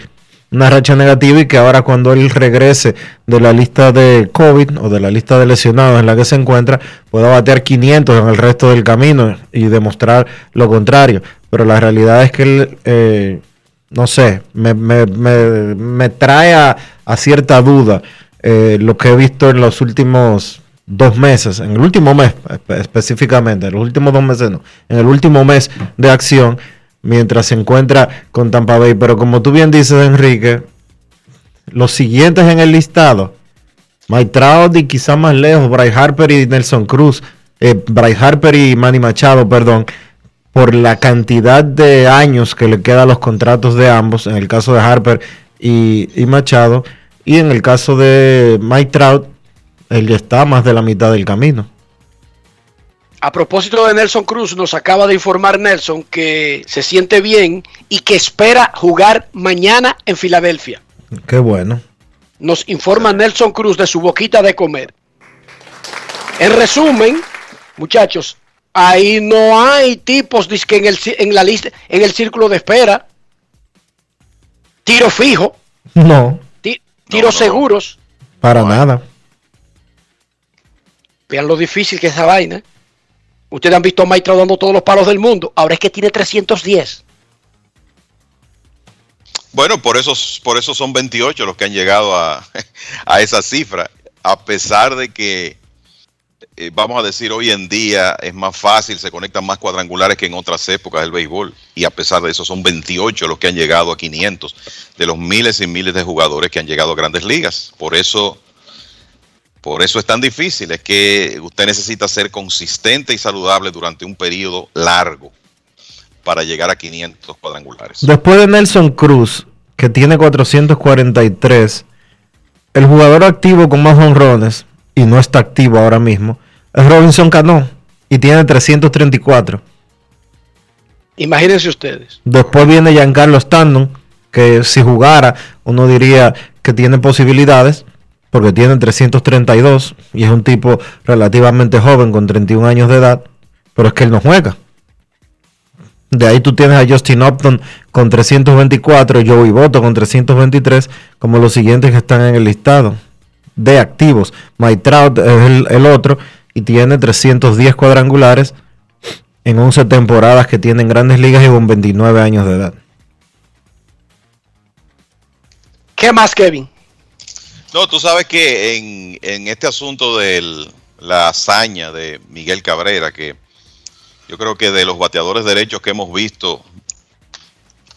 una racha negativa y que ahora cuando él regrese de la lista de COVID o de la lista de lesionados en la que se encuentra, pueda batear 500 en el resto del camino y demostrar lo contrario. Pero la realidad es que él, eh, no sé, me, me, me, trae a, cierta duda eh, lo que he visto en los últimos dos meses, en el último mes específicamente, en los últimos dos meses no, en el último mes de acción mientras se encuentra con Tampa Bay. Pero como tú bien dices, Enrique, los siguientes en el listado, Mike Trout y quizá más lejos, Bryce Harper y Nelson Cruz, eh, Bryce Harper y Manny Machado, perdón, por la cantidad de años que le quedan los contratos de ambos, en el caso de Harper y, y Machado, y en el caso de Mike Trout, él ya está más de la mitad del camino. A propósito de Nelson Cruz, nos acaba de informar Nelson que se siente bien y que espera jugar mañana en Filadelfia. Qué bueno. Nos informa Nelson Cruz de su boquita de comer. En resumen, muchachos, ahí no hay tipos que en el, en la lista, en el círculo de espera. Tiro fijo. No. tiros seguros. Para nada. Vean lo difícil que es esa vaina. Ustedes han visto a Mike dando todos los palos del mundo. Ahora es que tiene 310. Bueno, por eso, por eso son 28 los que han llegado a, esa cifra. A pesar de que, eh, vamos a decir, hoy en día es más fácil, se conectan más cuadrangulares que en otras épocas del béisbol. Y a pesar de eso, son 28 los que han llegado a 500 de los miles y miles de jugadores que han llegado a grandes ligas. Por eso por eso es tan difícil, es que usted necesita ser consistente y saludable durante un periodo largo para llegar a 500 cuadrangulares. Después de Nelson Cruz, que tiene 443, el jugador activo con más honrones, y no está activo ahora mismo, es Robinson Cano, y tiene 334. Imagínense ustedes. Después viene Giancarlo Stanton, que si jugara, uno diría que tiene posibilidades, porque tiene 332 y es un tipo relativamente joven con 31 años de edad, pero es que él no juega. De ahí tú tienes a Justin Upton con 324, Joey Boto con 323, como los siguientes que están en el listado de activos. Mike Trout es el, otro y tiene 310 cuadrangulares en 11 temporadas que tienen grandes ligas y con 29 años de edad. ¿Qué más, Kevin? No, tú sabes que en, este asunto de la hazaña de Miguel Cabrera, que yo creo que de los bateadores derechos que hemos visto,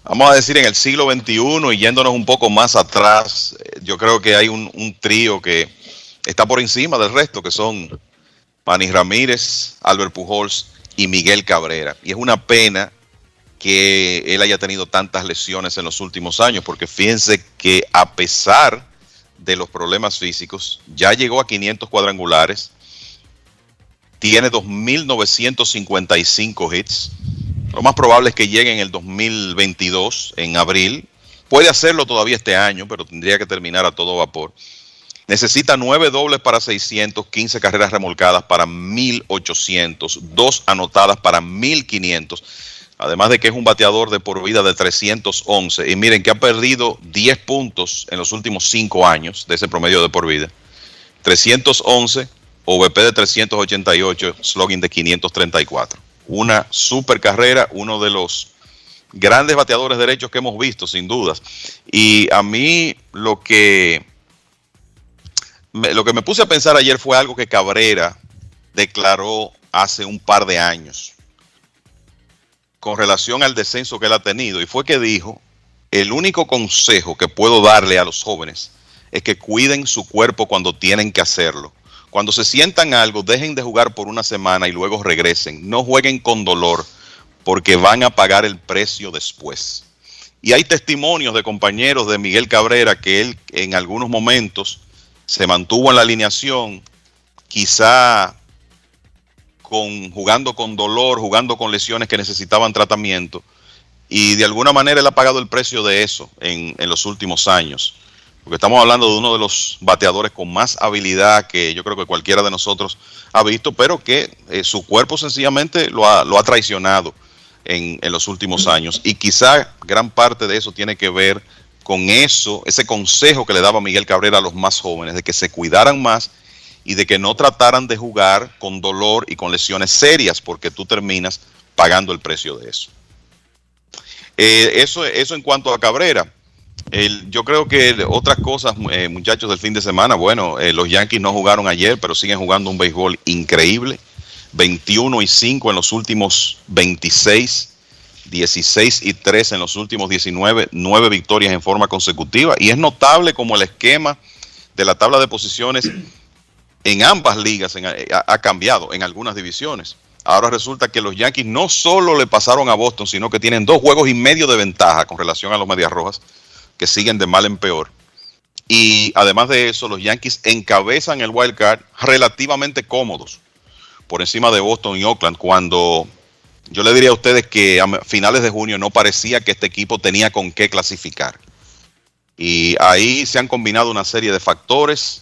vamos a decir en el siglo XXI y yéndonos un poco más atrás, eh, yo creo que hay un, un trío que está por encima del resto, que son Manny Ramírez, Albert Pujols y Miguel Cabrera. Y es una pena que él haya tenido tantas lesiones en los últimos años, porque fíjense que a pesar de los problemas físicos, ya llegó a 500 cuadrangulares, tiene 2.955 hits. Lo más probable es que llegue en el 2022, en abril. Puede hacerlo todavía este año, pero tendría que terminar a todo vapor. Necesita 9 dobles para 600, 15 carreras remolcadas para 1800, 2 anotadas para 1500 además de que es un bateador de por vida de 311. Y miren que ha perdido 10 puntos en los últimos 5 años de ese promedio de por vida. 311, OVP de 388, slogan de 534. Una super carrera, uno de los grandes bateadores derechos que hemos visto, sin dudas. Y a mí lo que, lo que me puse a pensar ayer fue algo que Cabrera declaró hace un par de años con relación al descenso que él ha tenido. Y fue que dijo el único consejo que puedo darle a los jóvenes es que cuiden su cuerpo cuando tienen que hacerlo. Cuando se sientan algo, dejen de jugar por una semana y luego regresen. No jueguen con dolor porque van a pagar el precio después. Y hay testimonios de compañeros de Miguel Cabrera que él en algunos momentos se mantuvo en la alineación, quizá con, jugando con dolor, jugando con lesiones que necesitaban tratamiento, y de alguna manera él ha pagado el precio de eso en, en los últimos años. Porque estamos hablando de uno de los bateadores con más habilidad que yo creo que cualquiera de nosotros ha visto, pero que eh, su cuerpo sencillamente lo ha, traicionado en, en, los últimos años. Y quizá gran parte de eso tiene que ver con eso, ese consejo que le daba Miguel Cabrera a los más jóvenes, de que se cuidaran más y de que no trataran de jugar con dolor y con lesiones serias, porque tú terminas pagando el precio de eso. Eh, eso, eso en cuanto a Cabrera. Yo creo que otras cosas, eh, muchachos, del fin de semana, bueno, eh, los Yankees no jugaron ayer, pero siguen jugando un béisbol increíble. 21 y 5 en los últimos 26, 16 y 3 en los últimos 19, 9 victorias en forma consecutiva. Y es notable como el esquema de la tabla de posiciones en ambas ligas en, ha, ha cambiado en algunas divisiones. Ahora resulta que los Yankees no solo le pasaron a Boston, sino que tienen dos juegos y medio de ventaja con relación a los Medias Rojas que siguen de mal en peor. Y además de eso, los Yankees encabezan el wild card relativamente cómodos por encima de Boston y Oakland, cuando yo le diría a ustedes que a finales de junio no parecía que este equipo tenía con qué clasificar. Y ahí se han combinado una serie de factores.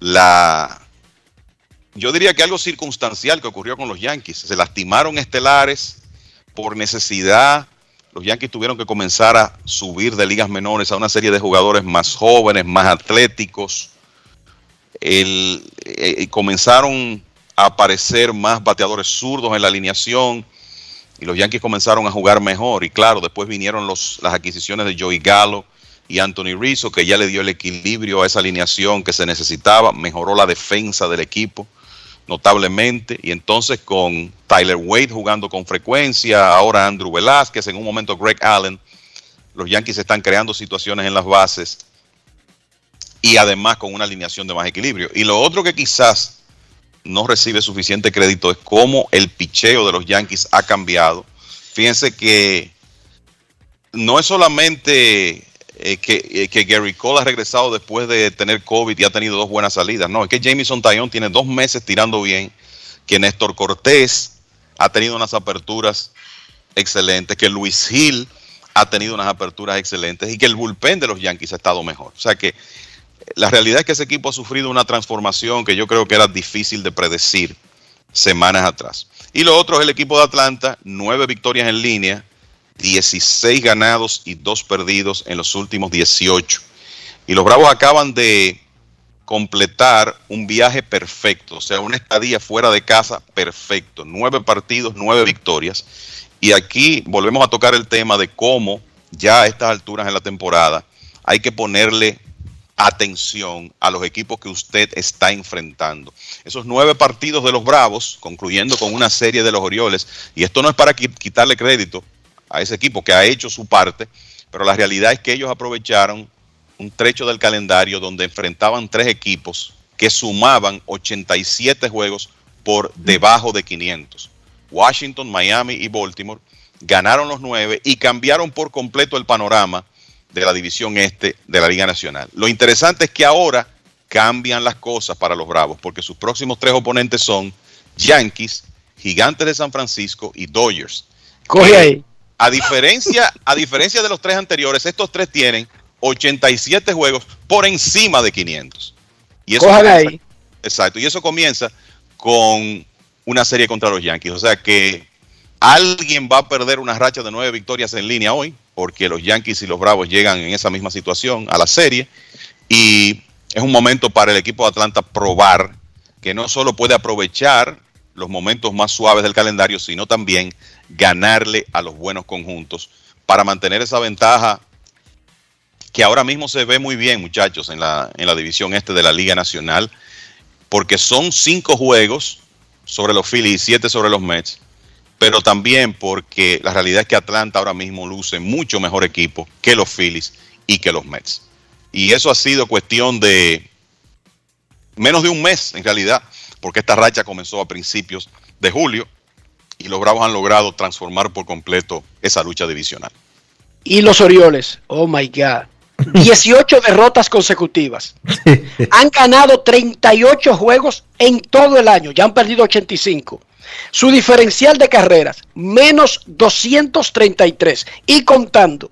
La, yo diría que algo circunstancial que ocurrió con los Yankees. Se lastimaron estelares por necesidad los Yankees tuvieron que comenzar a subir de ligas menores a una serie de jugadores más jóvenes, más atléticos. El, eh, comenzaron a aparecer más bateadores zurdos en la alineación y los Yankees comenzaron a jugar mejor. Y claro, después vinieron los, las adquisiciones de Joey Gallo y Anthony Rizzo, que ya le dio el equilibrio a esa alineación que se necesitaba, mejoró la defensa del equipo notablemente. Y entonces con Tyler Wade jugando con frecuencia, ahora Andrew Velázquez, en un momento Greg Allen, los Yankees están creando situaciones en las bases y además con una alineación de más equilibrio. Y lo otro que quizás no recibe suficiente crédito es cómo el picheo de los Yankees ha cambiado. Fíjense que no es solamente eh, que, eh, que, Gary Cole ha regresado después de tener COVID y ha tenido dos buenas salidas. No, es que Jamison Tayón tiene dos meses tirando bien, que Néstor Cortés ha tenido unas aperturas excelentes, que Luis Hill ha tenido unas aperturas excelentes y que el bullpen de los Yankees ha estado mejor. O sea que la realidad es que ese equipo ha sufrido una transformación que yo creo que era difícil de predecir semanas atrás. Y lo otro es el equipo de Atlanta, nueve victorias en línea, 16 ganados y 2 perdidos en los últimos 18. Y los Bravos acaban de completar un viaje perfecto, o sea, una estadía fuera de casa perfecto. Nueve partidos, nueve victorias. Y aquí volvemos a tocar el tema de cómo ya a estas alturas en la temporada hay que ponerle atención a los equipos que usted está enfrentando. Esos nueve partidos de los Bravos, concluyendo con una serie de los Orioles, y esto no es para quitarle crédito a ese equipo que ha hecho su parte, pero la realidad es que ellos aprovecharon un trecho del calendario donde enfrentaban tres equipos que sumaban 87 juegos por debajo de 500. Washington, Miami y Baltimore ganaron los nueve y cambiaron por completo el panorama de la división este de la Liga Nacional. Lo interesante es que ahora cambian las cosas para los Bravos, porque sus próximos tres oponentes son Yankees, Gigantes de San Francisco y Dodgers. Coge ahí. A diferencia, a diferencia de los tres anteriores, estos tres tienen 87 juegos por encima de 500. Y eso comienza, ahí. Exacto, y eso comienza con una serie contra los Yankees. O sea que alguien va a perder una racha de nueve victorias en línea hoy, porque los Yankees y los Bravos llegan en esa misma situación a la serie. Y es un momento para el equipo de Atlanta probar que no solo puede aprovechar los momentos más suaves del calendario, sino también ganarle a los buenos conjuntos para mantener esa ventaja que ahora mismo se ve muy bien, muchachos, en la, en la división este de la Liga Nacional, porque son cinco juegos sobre los Phillies y siete sobre los Mets, pero también porque la realidad es que Atlanta ahora mismo luce mucho mejor equipo que los Phillies y que los Mets. Y eso ha sido cuestión de menos de un mes en realidad, porque esta racha comenzó a principios de julio y los Bravos han logrado transformar por completo esa lucha divisional. Y los Orioles, oh my God. 18 derrotas consecutivas. Han ganado 38 juegos en todo el año, ya han perdido 85. Su diferencial de carreras, menos 233 y contando.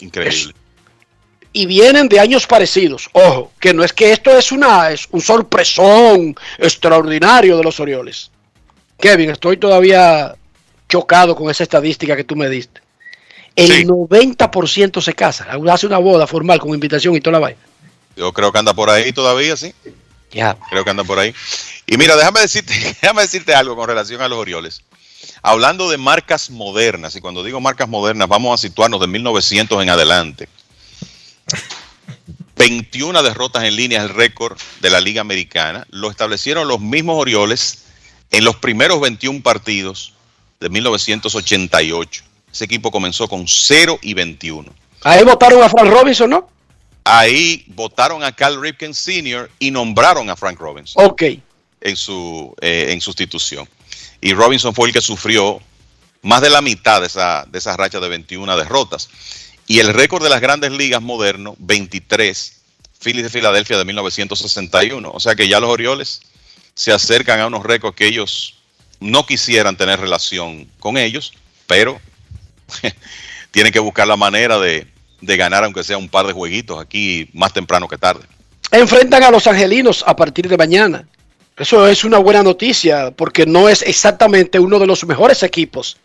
Increíble. y vienen de años parecidos. Ojo, que no es que esto es una es un sorpresón extraordinario de los Orioles. Kevin, estoy todavía chocado con esa estadística que tú me diste. El 90% se casa, hace una boda formal con invitación y toda la vaina. Yo creo que anda por ahí todavía, sí. Ya. Creo que anda por ahí. Y mira, déjame decirte, déjame decirte algo con relación a los Orioles. Hablando de marcas modernas, y cuando digo marcas modernas, vamos a situarnos de 1900 en adelante. 21 derrotas en línea es el récord de la Liga Americana. Lo establecieron los mismos Orioles en los primeros 21 partidos de 1988. Ese equipo comenzó con 0 y 21. Ahí votaron a Frank Robinson, ¿no? Ahí votaron a Cal Ripken Sr. y nombraron a Frank Robinson. Ok. En, su, eh, en sustitución. Y Robinson fue el que sufrió más de la mitad de esa, de esa racha de 21 derrotas. Y el récord de las grandes ligas moderno, 23, Phillies de Filadelfia de 1961. O sea que ya los Orioles se acercan a unos récords que ellos no quisieran tener relación con ellos, pero tienen que buscar la manera de, de ganar, aunque sea un par de jueguitos aquí más temprano que tarde. Enfrentan a los angelinos a partir de mañana. Eso es una buena noticia porque no es exactamente uno de los mejores equipos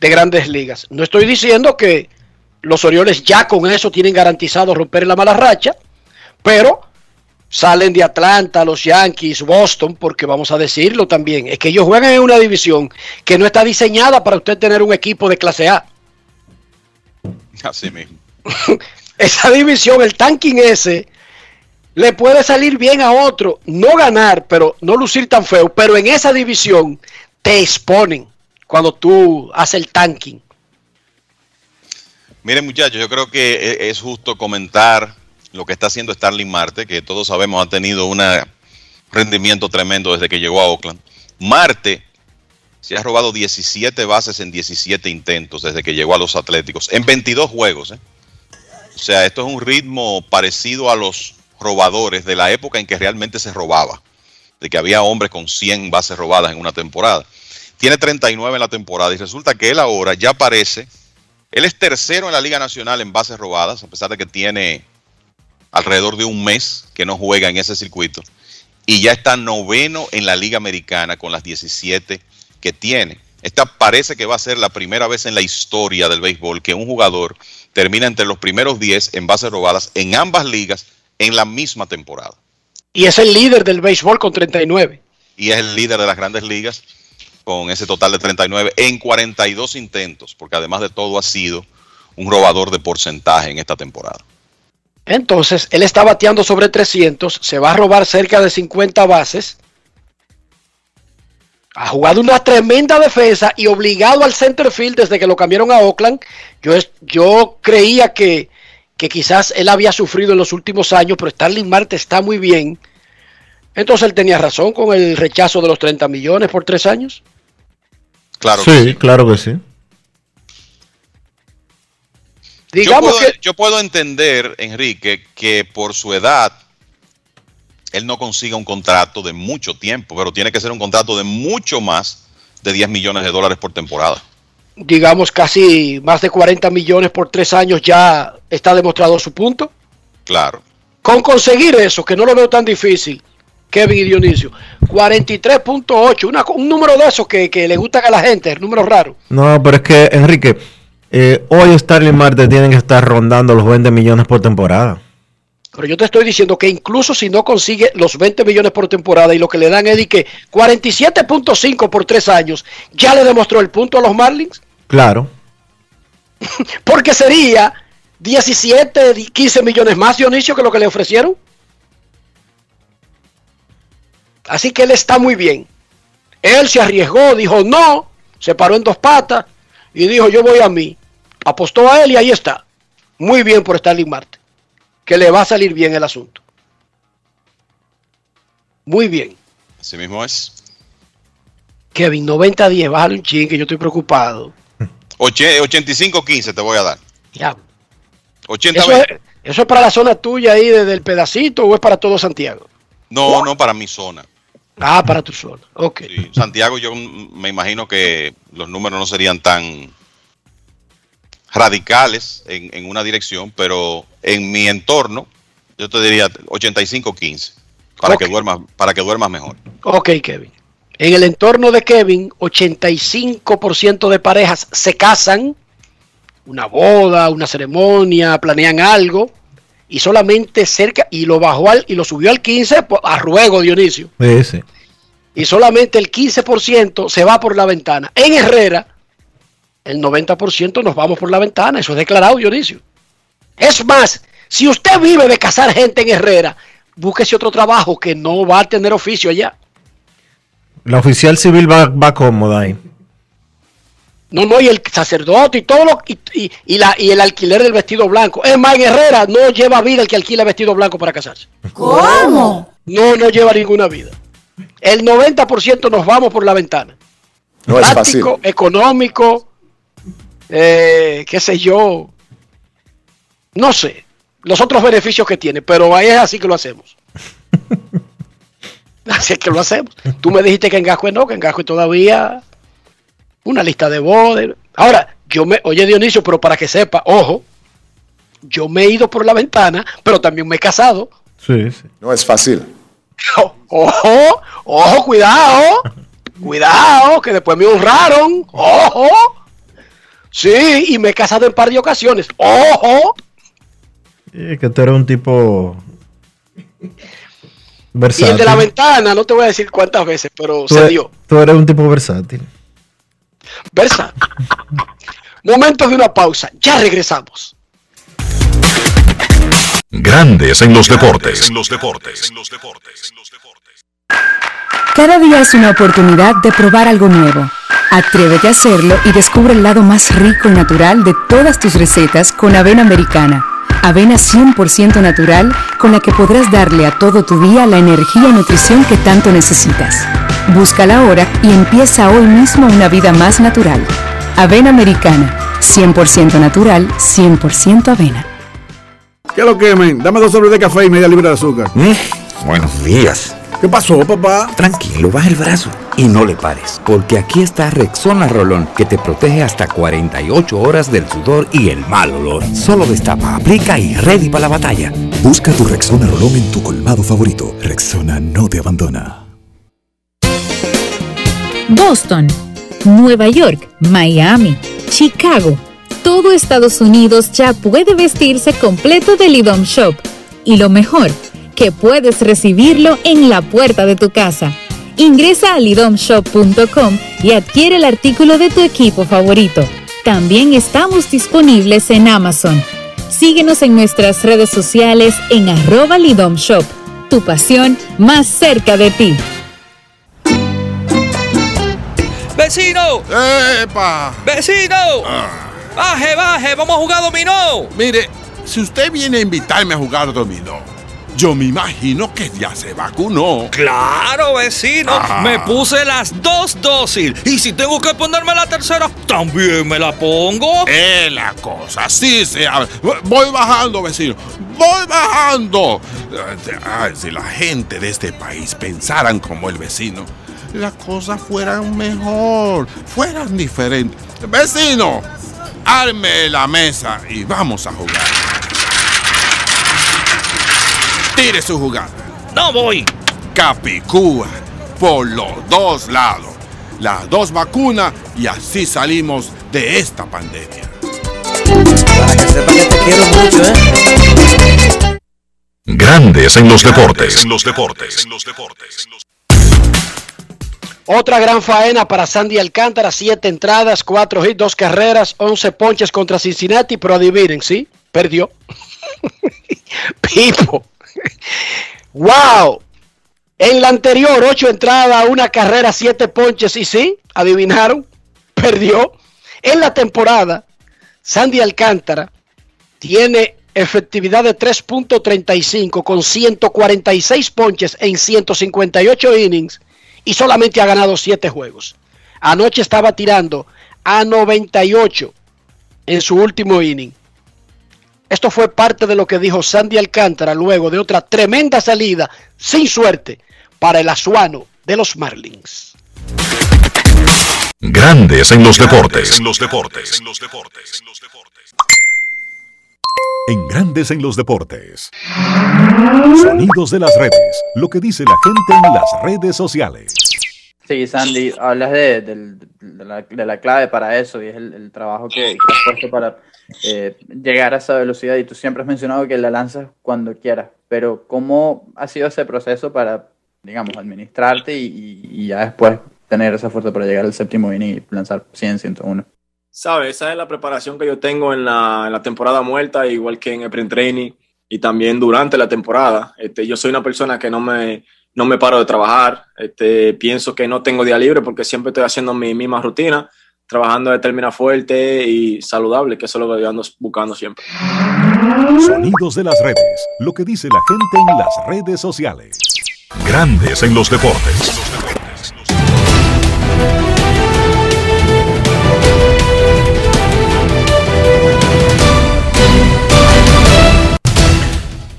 de grandes ligas. No estoy diciendo que los Orioles ya con eso tienen garantizado romper la mala racha, pero salen de Atlanta, los Yankees, Boston, porque vamos a decirlo también, es que ellos juegan en una división que no está diseñada para usted tener un equipo de clase A. Así mismo. Esa división, el tanking ese, le puede salir bien a otro, no ganar, pero no lucir tan feo, pero en esa división te exponen cuando tú haces el tanking. Miren muchachos, yo creo que e-, es justo comentar lo que está haciendo Starling Marte, que todos sabemos ha tenido un rendimiento tremendo desde que llegó a Oakland. Marte se ha robado 17 bases en 17 intentos desde que llegó a los Atléticos, en 22 juegos. ¿eh? O sea, esto es un ritmo parecido a los robadores de la época en que realmente se robaba, de que había hombres con 100 bases robadas en una temporada. Tiene 39 en la temporada y resulta que él ahora ya parece, él es tercero en la Liga Nacional en bases robadas, a pesar de que tiene alrededor de un mes que no juega en ese circuito, y ya está noveno en la Liga Americana con las 17 que tiene. Esta parece que va a ser la primera vez en la historia del béisbol que un jugador termina entre los primeros 10 en bases robadas en ambas ligas en la misma temporada. Y es el líder del béisbol con 39. Y es el líder de las grandes ligas con ese total de 39 en 42 intentos, porque además de todo ha sido un robador de porcentaje en esta temporada. Entonces, él está bateando sobre 300, se va a robar cerca de 50 bases ha jugado una tremenda defensa y obligado al center field desde que lo cambiaron a Oakland. Yo, yo creía que, que quizás él había sufrido en los últimos años, pero Starling Marte está muy bien. Entonces él tenía razón con el rechazo de los 30 millones por tres años. Claro. Sí, claro que sí. Digamos yo puedo, que... yo puedo entender, Enrique, que por su edad él no consiga un contrato de mucho tiempo, pero tiene que ser un contrato de mucho más de 10 millones de dólares por temporada. Digamos casi más de 40 millones por tres años ya está demostrado su punto. Claro. Con conseguir eso, que no lo veo tan difícil, Kevin y Dionisio, 43.8, un número de esos que, que, le gustan a la gente, el número raro. No, pero es que, Enrique, eh, hoy Starling Marte tienen que estar rondando los 20 millones por temporada. Pero yo te estoy diciendo que incluso si no consigue los 20 millones por temporada y lo que le dan es que 47.5 por tres años, ya le demostró el punto a los Marlins. Claro. Porque sería 17, 15 millones más, Dionisio, que lo que le ofrecieron. Así que él está muy bien. Él se arriesgó, dijo no, se paró en dos patas y dijo yo voy a mí. Apostó a él y ahí está. Muy bien por Starling Marte. Que le va a salir bien el asunto. Muy bien. Así mismo es. Kevin, 90-10, bájale un ching que yo estoy preocupado. 85-15 te voy a dar. Ya. 80 Eso es, eso es para la zona tuya ahí desde el pedacito o es para todo Santiago? No, no para mi zona. Ah, para tu zona. Ok. Sí, Santiago, yo me imagino que los números no serían tan radicales en, en una dirección, pero en mi entorno, yo te diría 85-15 para que duermas, para que duermas mejor. Ok, Kevin. En el entorno de Kevin, 85% de parejas se casan, una boda, una ceremonia, planean algo, y solamente cerca, y lo bajó al, y lo subió al 15 po- a ruego Dionisio, sí. y solamente el 15% se va por la ventana. En Herrera, el 90% nos vamos por la ventana, eso es declarado Dionisio. Es más, si usted vive de casar gente en Herrera, búsquese otro trabajo que no va a tener oficio allá. La oficial civil va, va cómoda ahí. No, no, y el sacerdote y todo lo y, y- y la, y el alquiler del vestido blanco. Es más, en Herrera no lleva vida el que alquila vestido blanco para casarse. ¿Cómo? No, no lleva ninguna vida. El 90% nos vamos por la ventana. No es Práctico, económico, eh, qué sé yo. No sé. Los otros beneficios que tiene, pero ahí es así que lo hacemos. así es que lo hacemos. Tú me dijiste que en Gascue no, que en Gascue todavía una lista de bodas. Ahora, yo me, oye Dionisio, pero para que sepa, ojo, yo me he ido por la ventana, pero también me he casado. Sí, sí. No es fácil. Ojo, ojo, cuidado, cuidado, que después me honraron, ojo. Sí, y me he casado en par de ocasiones, ojo. Es que tú eres un tipo Y versátil. el de la ventana, no te voy a decir cuántas veces, pero tú, se e- dio. tú eres un tipo versátil. Versa. Momentos de una pausa, ya regresamos. Grandes en los deportes. En los deportes. Cada día es una oportunidad de probar algo nuevo. Atrévete a hacerlo y descubre el lado más rico y natural de todas tus recetas con avena americana. Avena 100% natural con la que podrás darle a todo tu día la energía y nutrición que tanto necesitas. Búscala ahora y empieza hoy mismo una vida más natural. Avena americana. 100% natural, 100% avena. ¿Qué lo quemen? Dame dos sobres de café y media libra de azúcar. Buenos días. ¿Qué pasó, papá? Tranquilo, baja el brazo y no le pares, porque aquí está Rexona Rolón, que te protege hasta 48 horas del sudor y el mal olor. Solo destapa, aplica y ready para la batalla. Busca tu Rexona Rolón en tu colmado favorito. Rexona no te abandona. Boston, Nueva York, Miami, Chicago. Todo Estados Unidos ya puede vestirse completo del IDOM Shop. Y lo mejor, que puedes recibirlo en la puerta de tu casa. Ingresa a lidomshop.com y adquiere el artículo de tu equipo favorito. También estamos disponibles en Amazon. Síguenos en nuestras redes sociales en arroba Lidom Shop. Tu pasión más cerca de ti. ¡Vecino! ¡Epa! ¡Vecino! ¡Baje, baje! ¡Vamos a jugar dominó! Mire, si usted viene a invitarme a jugar dominó, yo me imagino que ya se vacunó. ¡Claro, vecino! Ah. Me puse las dos dosis. Y si tengo que ponerme la tercera, también me la pongo. Es la cosa, sí se habla. Voy bajando, vecino. Voy bajando. Ay, si la gente de este país pensaran como el vecino, las cosas fueran mejor, fueran diferentes. Vecino, arme la mesa y vamos a jugar. Tire su jugada. No voy. Capicúa, por los dos lados. Las dos vacunas y así salimos de esta pandemia. Para que sepa que te quiero mucho, ¿eh? Grandes en los deportes. En los deportes. Otra gran faena para Sandy Alcántara, siete entradas, cuatro hits, dos carreras, once ponches contra Cincinnati, pero adivinen, ¿sí? Perdió. Pipo. ¡Wow! En la anterior, ocho entradas, una carrera, siete ponches y sí, adivinaron, perdió. En la temporada, Sandy Alcántara tiene efectividad de 3.35 con 146 ponches en 158 innings y solamente ha ganado 7 juegos. Anoche estaba tirando a 98 en su último inning. Esto fue parte de lo que dijo Sandy Alcántara luego de otra tremenda salida sin suerte para el Azuano de los Marlins. Grandes en los deportes. En los deportes. En Grandes en los deportes. Sonidos de las redes. Lo que dice la gente en las redes sociales. Sí, Sandy, hablas de, la, de la clave para eso y es el, el trabajo que, que has puesto para eh, llegar a esa velocidad y tú siempre has mencionado que la lanzas cuando quieras, pero ¿cómo ha sido ese proceso para, digamos, administrarte y, y- ya después tener esa fuerza para llegar al séptimo inning y lanzar 100, 101? ¿Sabes? Esa es la preparación que yo tengo en la, en la temporada muerta, igual que en el pre-training y también durante la temporada. Este, yo soy una persona que no me, no me paro de trabajar. Este, pienso que no tengo día libre porque siempre estoy haciendo mi misma rutina, trabajando de término fuerte y saludable, que eso es lo que yo ando buscando siempre. Sonidos de las redes. Lo que dice la gente en las redes sociales. Grandes en los deportes.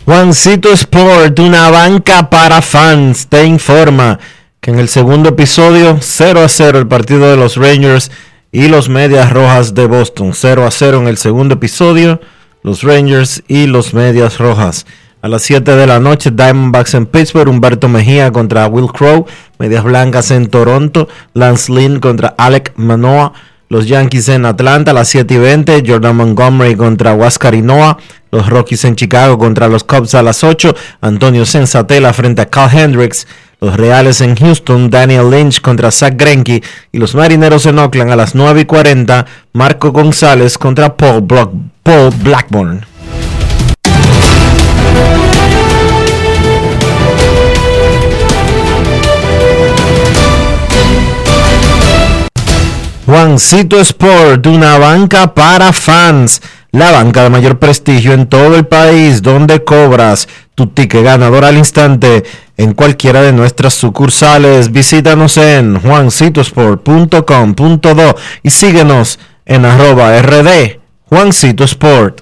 Juancito Sport, una banca para fans, te informa que en el segundo episodio 0 a 0 el partido de los Rangers y los Medias Rojas de Boston. 0 a 0 en el segundo episodio, los Rangers y los Medias Rojas. A las 7 de la noche, Diamondbacks en Pittsburgh, Humberto Mejía contra Will Crow, Medias Blancas en Toronto, Lance Lynn contra Alec Manoa, los Yankees en Atlanta a las 7 y 20, Jordan Montgomery contra Huáscar Noah, los Rockies en Chicago contra los Cubs a las 8, Antonio Sensatela frente a Carl Hendricks, los Reales en Houston, Daniel Lynch contra Zach Greinke y los Marineros en Oakland a las 9 y 40, Marco González contra Paul, Blackburn. Juancito Sport, una banca para fans. La banca de mayor prestigio en todo el país, donde cobras tu ticket ganador al instante en cualquiera de nuestras sucursales. Visítanos en juancitosport.com.do y síguenos en arroba rd Juancito Sport.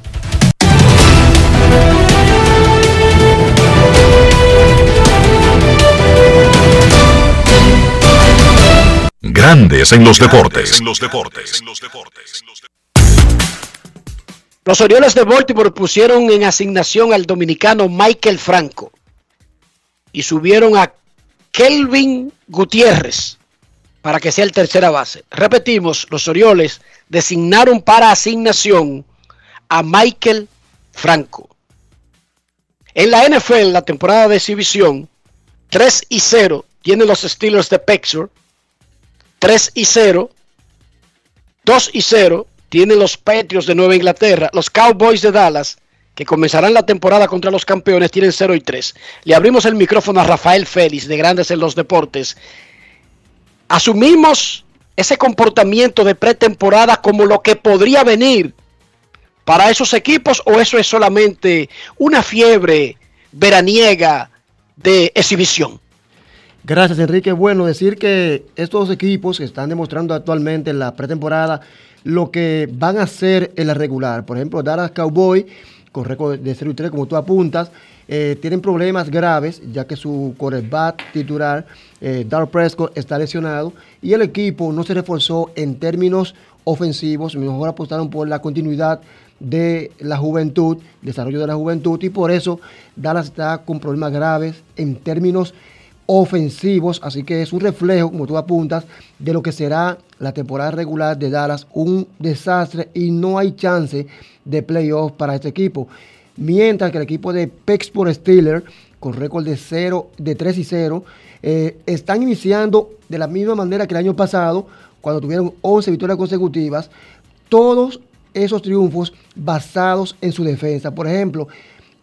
Grandes en los deportes. En los deportes. Los Orioles de Baltimore pusieron en asignación al dominicano Michael Franco y subieron a Kelvin Gutiérrez para que sea el tercera base. Repetimos, los Orioles designaron para asignación a Michael Franco. En la NFL, la temporada de exhibición, 3 y 0 tienen los Steelers de Pittsburgh, 3 y 0, 2 y 0 tienen los Patriots de Nueva Inglaterra, los Cowboys de Dallas, que comenzarán la temporada contra los campeones, tienen 0 y 3. Le abrimos el micrófono a Rafael Félix de Grandes en los Deportes. Asumimos ese comportamiento de pretemporada como lo que podría venir para esos equipos o eso es solamente una fiebre veraniega de exhibición. Gracias, Enrique. Bueno, decir que estos equipos que están demostrando actualmente en la pretemporada lo que van a hacer en la regular. Por ejemplo, Dallas Cowboy, con récord de 0 y 3, como tú apuntas, eh, tienen problemas graves, ya que su quarterback titular, eh, Dark Prescott, está lesionado y el equipo no se reforzó en términos ofensivos. Mejor apostaron por la continuidad de la juventud, desarrollo de la juventud, y por eso Dallas está con problemas graves en términos ofensivos, así que es un reflejo, como tú apuntas, de lo que será la temporada regular de Dallas, un desastre y no hay chance de playoff para este equipo. Mientras que el equipo de Pittsburgh Steelers, con récord de 0, de 3 y 0, eh, están iniciando de la misma manera que el año pasado, cuando tuvieron 11 victorias consecutivas, todos esos triunfos basados en su defensa. Por ejemplo,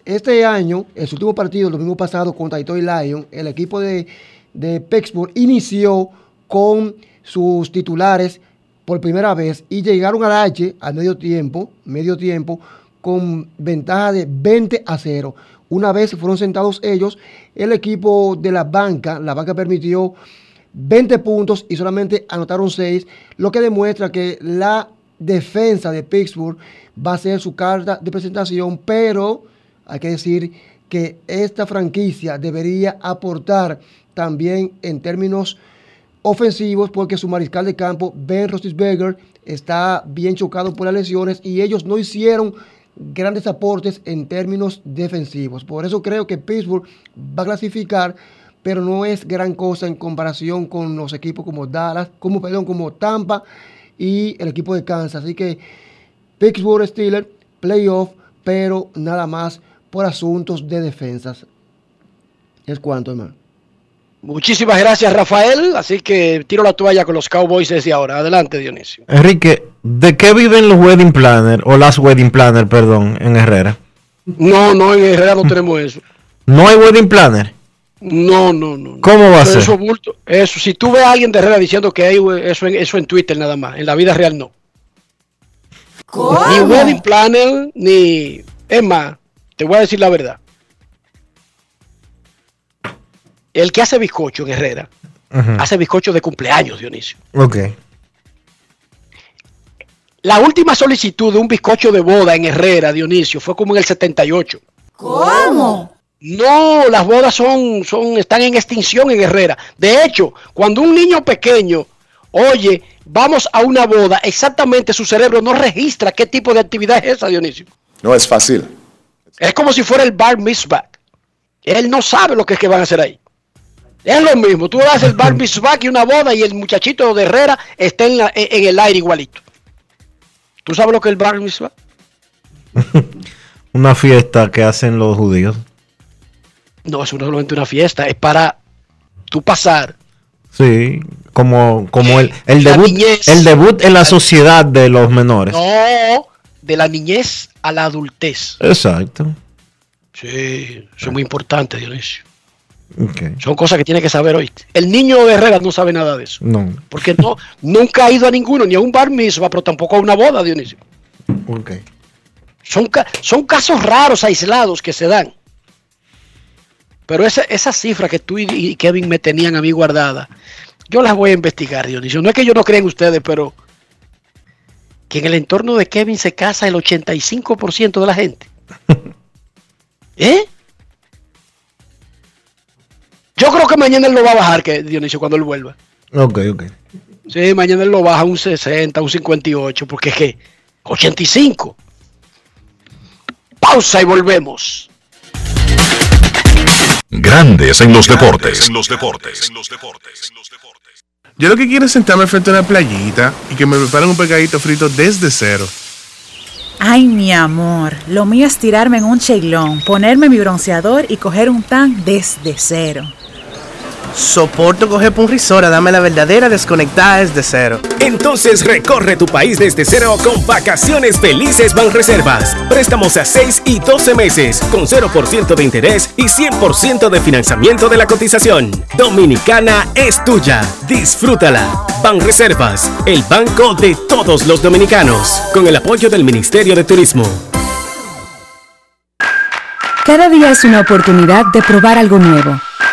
este año, en su último partido, el domingo pasado contra Detroit Lions, el equipo de, de Pittsburgh inició con sus titulares por primera vez y llegaron al H al medio tiempo, medio tiempo, con ventaja de 20 a 0. Una vez fueron sentados ellos, el equipo de la banca, la banca permitió 20 puntos y solamente anotaron 6, lo que demuestra que la defensa de Pittsburgh va a ser su carta de presentación, pero hay que decir que esta franquicia debería aportar también en términos ofensivos porque su mariscal de campo, Ben Roethlisberger, está bien chocado por las lesiones y ellos no hicieron grandes aportes en términos defensivos. Por eso creo que Pittsburgh va a clasificar, pero no es gran cosa en comparación con los equipos como Dallas, como perdón, como Tampa y el equipo de Kansas. Así que Pittsburgh Steelers, playoff, pero nada más por asuntos de defensas. Es cuanto, hermano. Muchísimas gracias, Rafael. Así que tiro la toalla con los Cowboys desde ahora. Adelante, Dionisio. Enrique, ¿de qué viven los wedding planner o las wedding planner, perdón, en Herrera? No, no, en Herrera no tenemos eso. ¿No hay wedding planner? No, no, no. ¿Cómo va a ser? Eso, bulto, eso, si tú ves a alguien de Herrera diciendo que hay eso en, eso en Twitter nada más, en la vida real no. ¿Cómo? Ni wedding planner, ni... Es más, te voy a decir la verdad. El que hace bizcocho en Herrera, hace bizcocho de cumpleaños, Dionisio. Ok. La última solicitud de un bizcocho de boda en Herrera, Dionisio, fue como en el 78. ¿Cómo? No, las bodas son, son, están en extinción en Herrera. De hecho, cuando un niño pequeño oye, vamos a una boda, exactamente su cerebro no registra qué tipo de actividad es esa, Dionisio. No es fácil. Es como si fuera el bar mitzvah. Él no sabe lo que es que van a hacer ahí. Es lo mismo, tú haces el bar mitzvah y una boda y el muchachito de Herrera está en, la- en el aire igualito. ¿Tú sabes lo que es el bar mitzvah? Una fiesta que hacen los judíos. No, es solamente una fiesta, es para tú pasar Sí, como, como el, el debut, niñez. el debut en la sociedad de los menores. No, de la niñez a la adultez. Exacto. Sí, eso es muy importante, Dionisio. Son cosas que tiene que saber hoy. El niño de Herrera no sabe nada de eso. No. Porque no, nunca ha ido a ninguno, ni a un bar mitzvah, pero tampoco a una boda, Dionisio. Ok. Son, son casos raros, aislados que se dan. Pero esa, esa cifra que tú y, y Kevin me tenían a mí guardada, yo las voy a investigar, Dionisio. No es que yo no crea en ustedes, pero que en el entorno de Kevin se casa el 85% de la gente. ¿Eh? Yo creo que mañana él lo va a bajar, que Dionisio, cuando él vuelva. Ok, ok. Sí, mañana él lo baja a un 60, un 58, porque es que 85. Pausa y volvemos. Grandes en los deportes. En los deportes. Yo lo que quiero es sentarme frente a una playita y que me preparen un pescadito frito desde cero. Ay, mi amor, lo mío es tirarme en un cheilón, ponerme mi bronceador y coger un tan desde cero. Soporto coger por un risora, dame la verdadera desconectada desde cero. Entonces recorre tu país desde cero con vacaciones felices Banreservas. Préstamos a 6 y 12 meses con 0% de interés y 100% de financiamiento de la cotización. Dominicana es tuya. Disfrútala. Banreservas, el banco de todos los dominicanos. Con el apoyo del Ministerio de Turismo. Cada día es una oportunidad de probar algo nuevo.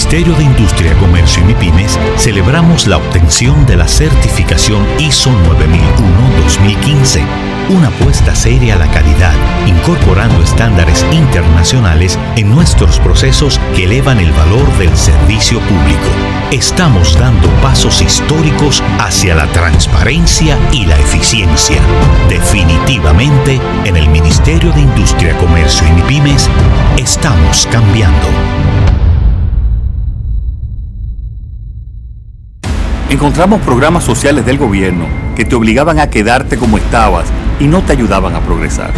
Ministerio de Industria, Comercio y MIPIMES celebramos la obtención de la certificación ISO 9001-2015, una apuesta seria a la calidad, incorporando estándares internacionales en nuestros procesos que elevan el valor del servicio público. Estamos dando pasos históricos hacia la transparencia y la eficiencia. Definitivamente, en el Ministerio de Industria, Comercio y MIPIMES, estamos cambiando. Encontramos programas sociales del gobierno que te obligaban a quedarte como estabas y no te ayudaban a progresar.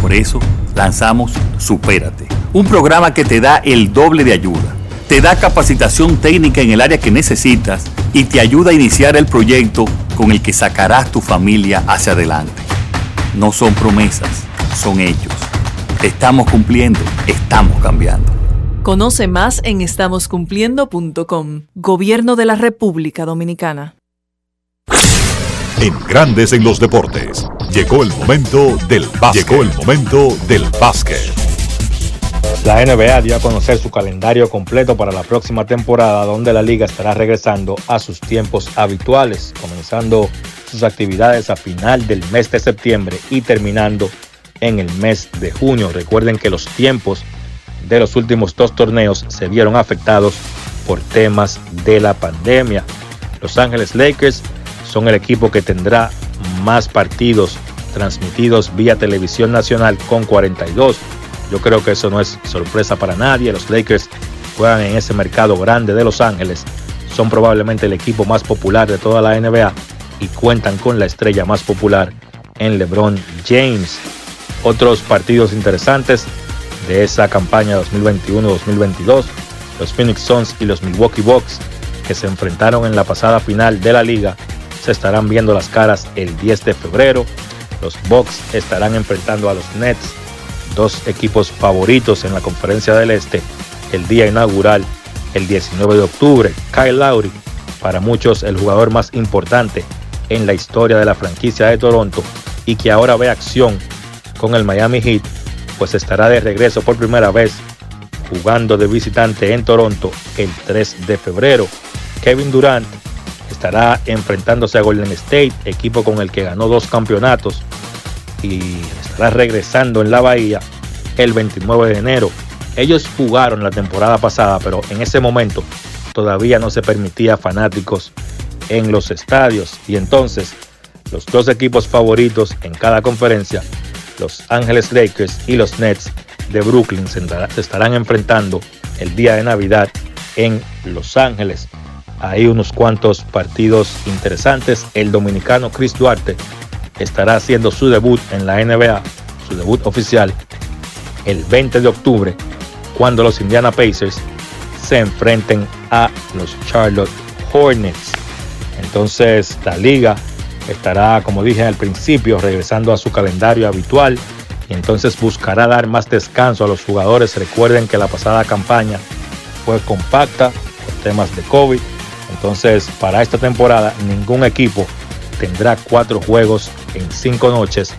Por eso lanzamos Supérate, un programa que te da el doble de ayuda. Te da capacitación técnica en el área que necesitas y te ayuda a iniciar el proyecto con el que sacarás tu familia hacia adelante. No son promesas, son hechos. Estamos cumpliendo, estamos cambiando. Conoce más en estamoscumpliendo.com. Gobierno de la República Dominicana. En Grandes en los Deportes. Llegó el momento del básquet. Llegó el momento del básquet. La NBA dio a conocer su calendario completo para la próxima temporada, donde la liga estará regresando a sus tiempos habituales, comenzando sus actividades a final del mes de septiembre y terminando en el mes de junio. Recuerden que los tiempos de los últimos dos torneos se vieron afectados por temas de la pandemia. Los Ángeles Lakers son el equipo que tendrá más partidos transmitidos vía televisión nacional con 42 yo creo que eso no es sorpresa para nadie. Los Lakers juegan en ese mercado grande de Los Ángeles. Son probablemente el equipo más popular de toda la NBA y cuentan con la estrella más popular en LeBron James. Otros partidos interesantes de esa campaña 2021-2022, los Phoenix Suns y los Milwaukee Bucks, que se enfrentaron en la pasada final de la liga, se estarán viendo las caras el 10 de febrero. Los Bucks estarán enfrentando a los Nets dos equipos favoritos en la conferencia del Este el día inaugural el 19 de octubre. Kyle Lowry, para muchos el jugador más importante en la historia de la franquicia de Toronto y que ahora ve acción con el Miami Heat, pues estará de regreso por primera vez jugando de visitante en Toronto el 3 de febrero. Kevin Durant estará enfrentándose a Golden State, equipo con el que ganó dos campeonatos y estará regresando en la Bahía el 29 de enero. Ellos jugaron la temporada pasada, pero en ese momento todavía no se permitía fanáticos en los estadios. Y entonces los dos equipos favoritos en cada conferencia, los Ángeles Lakers y los Nets de Brooklyn, se estarán enfrentando el día de Navidad en Los Ángeles. Hay unos cuantos partidos interesantes. El dominicano Chris Duarte estará haciendo su debut en la NBA, su debut oficial, el 20 de octubre, cuando los Indiana Pacers se enfrenten a los Charlotte Hornets. Entonces la liga estará, como dije al principio, regresando a su calendario habitual y entonces buscará dar más descanso a los jugadores. Recuerden que la pasada campaña fue compacta por temas de COVID. Entonces, para esta temporada, ningún equipo tendrá cuatro juegos en cinco noches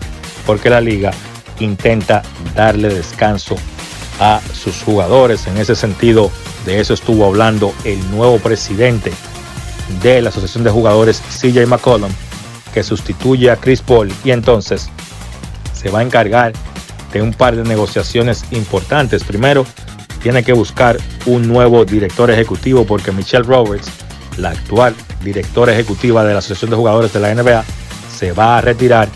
porque la liga intenta darle descanso a sus jugadores. En ese sentido, de eso estuvo hablando el nuevo presidente de la Asociación de Jugadores, CJ McCollum, que sustituye a Chris Paul. Y entonces se va a encargar de un par de negociaciones importantes. Primero, tiene que buscar un nuevo director ejecutivo porque Michelle Roberts, la actual directora ejecutiva de la Asociación de Jugadores de la NBA, se va a retirar.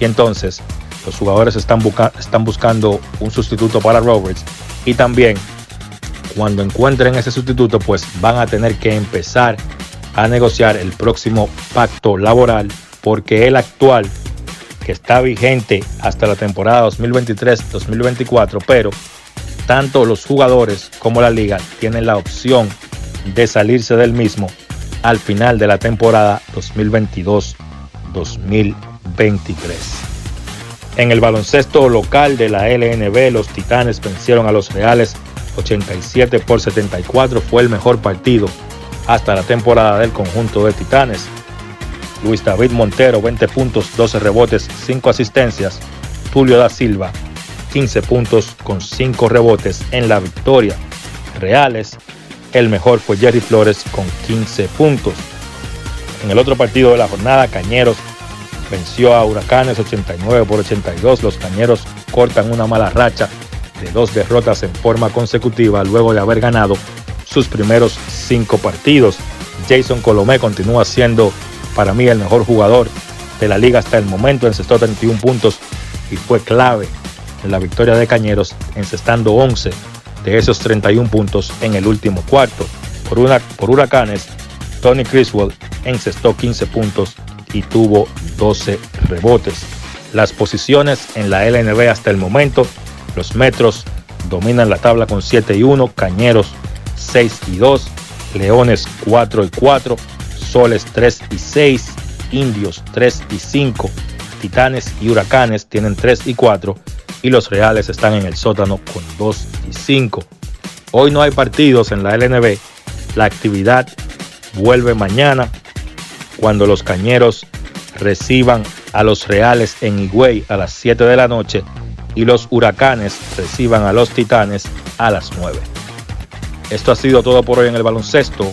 Y entonces los jugadores están, están buscando un sustituto para Roberts. Y también cuando encuentren ese sustituto pues van a tener que empezar a negociar el próximo pacto laboral porque el actual que está vigente hasta la temporada 2023-2024 pero tanto los jugadores como la liga tienen la opción de salirse del mismo al final de la temporada 2022-2023. En el baloncesto local de la LNB, los Titanes vencieron a los Reales 87 por 74. Fue el mejor partido hasta la temporada del conjunto de Titanes. Luis David Montero, 20 puntos, 12 rebotes, 5 asistencias. Tulio da Silva, 15 puntos con 5 rebotes en la victoria. Reales el mejor fue Jerry Flores con 15 puntos. En el otro partido de la jornada, Cañeros venció a Huracanes 89 por 82. Los Cañeros cortan una mala racha de dos derrotas en forma consecutiva luego de haber ganado sus primeros cinco partidos. Jason Colomé continúa siendo para mí el mejor jugador de la liga hasta el momento, encestó 31 puntos y fue clave en la victoria de Cañeros, encestando 11 de esos 31 puntos en el último cuarto. Por, una, por Huracanes, Tony Criswell encestó 15 puntos y tuvo 12 rebotes. Las posiciones en la LNB hasta el momento, los Metros dominan la tabla con 7 y 1, Cañeros 6 y 2, Leones 4 y 4, Soles 3 y 6, Indios 3 y 5, Titanes y Huracanes tienen 3 y 4 y los Reales están en el sótano con 2 y 5. Hoy no hay partidos en la LNB, la actividad vuelve mañana cuando los Cañeros reciban a los Reales en Higüey a las 7 de la noche y los Huracanes reciban a los Titanes a las 9. Esto ha sido todo por hoy en el baloncesto.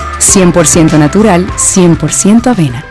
100% natural, 100% avena.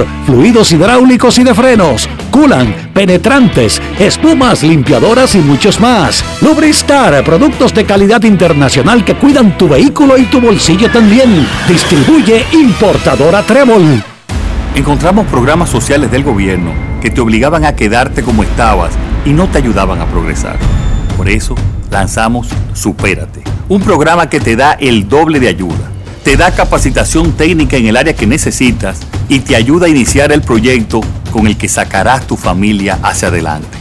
fluidos hidráulicos y de frenos, culan, penetrantes, espumas, limpiadoras y muchos más. Lubristar, productos de calidad internacional que cuidan tu vehículo y tu bolsillo también. Distribuye importadora Trébol. Encontramos programas sociales del gobierno que te obligaban a quedarte como estabas y no te ayudaban a progresar. Por eso lanzamos Supérate, un programa que te da el doble de ayuda te da capacitación técnica en el área que necesitas y te ayuda a iniciar el proyecto con el que sacarás tu familia hacia adelante.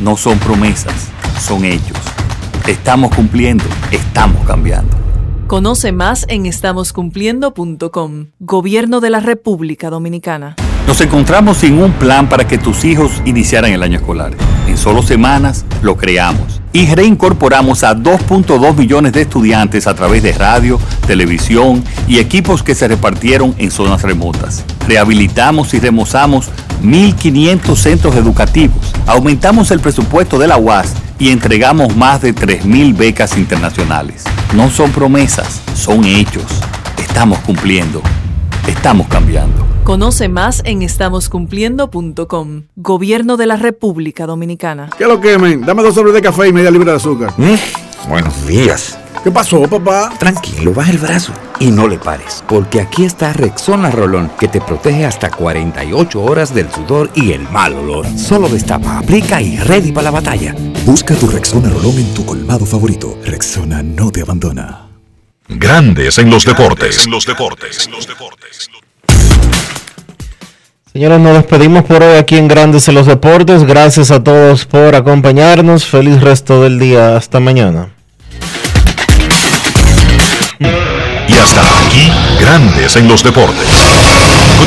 No son promesas, son hechos. Estamos cumpliendo, estamos cambiando. Conoce más en estamoscumpliendo.com. Gobierno de la República Dominicana. Nos encontramos sin un plan para que tus hijos iniciaran el año escolar. En solo semanas lo creamos y reincorporamos a 2.2 millones de estudiantes a través de radio, televisión y equipos que se repartieron en zonas remotas. Rehabilitamos y remozamos 1.500 centros educativos. Aumentamos el presupuesto de la UAS y entregamos más de 3.000 becas internacionales. No son promesas, son hechos. Estamos cumpliendo. Estamos cambiando. Conoce más en estamoscumpliendo.com. Gobierno de la República Dominicana. ¿Qué lo quemen? Dame dos sobres de café y media libra de azúcar. Buenos días. ¿Qué pasó, papá? Tranquilo, baja el brazo y no le pares, porque aquí está Rexona Rolón, que te protege hasta 48 horas del sudor y el mal olor. Solo destapa, aplica y ready para la batalla. Busca tu Rexona Rolón en tu colmado favorito. Rexona no te abandona. Grandes en los deportes. En los deportes. los deportes. Señores, nos despedimos por hoy aquí en Grandes en los Deportes. Gracias a todos por acompañarnos. Feliz resto del día. Hasta mañana. Y hasta aquí, Grandes en los Deportes.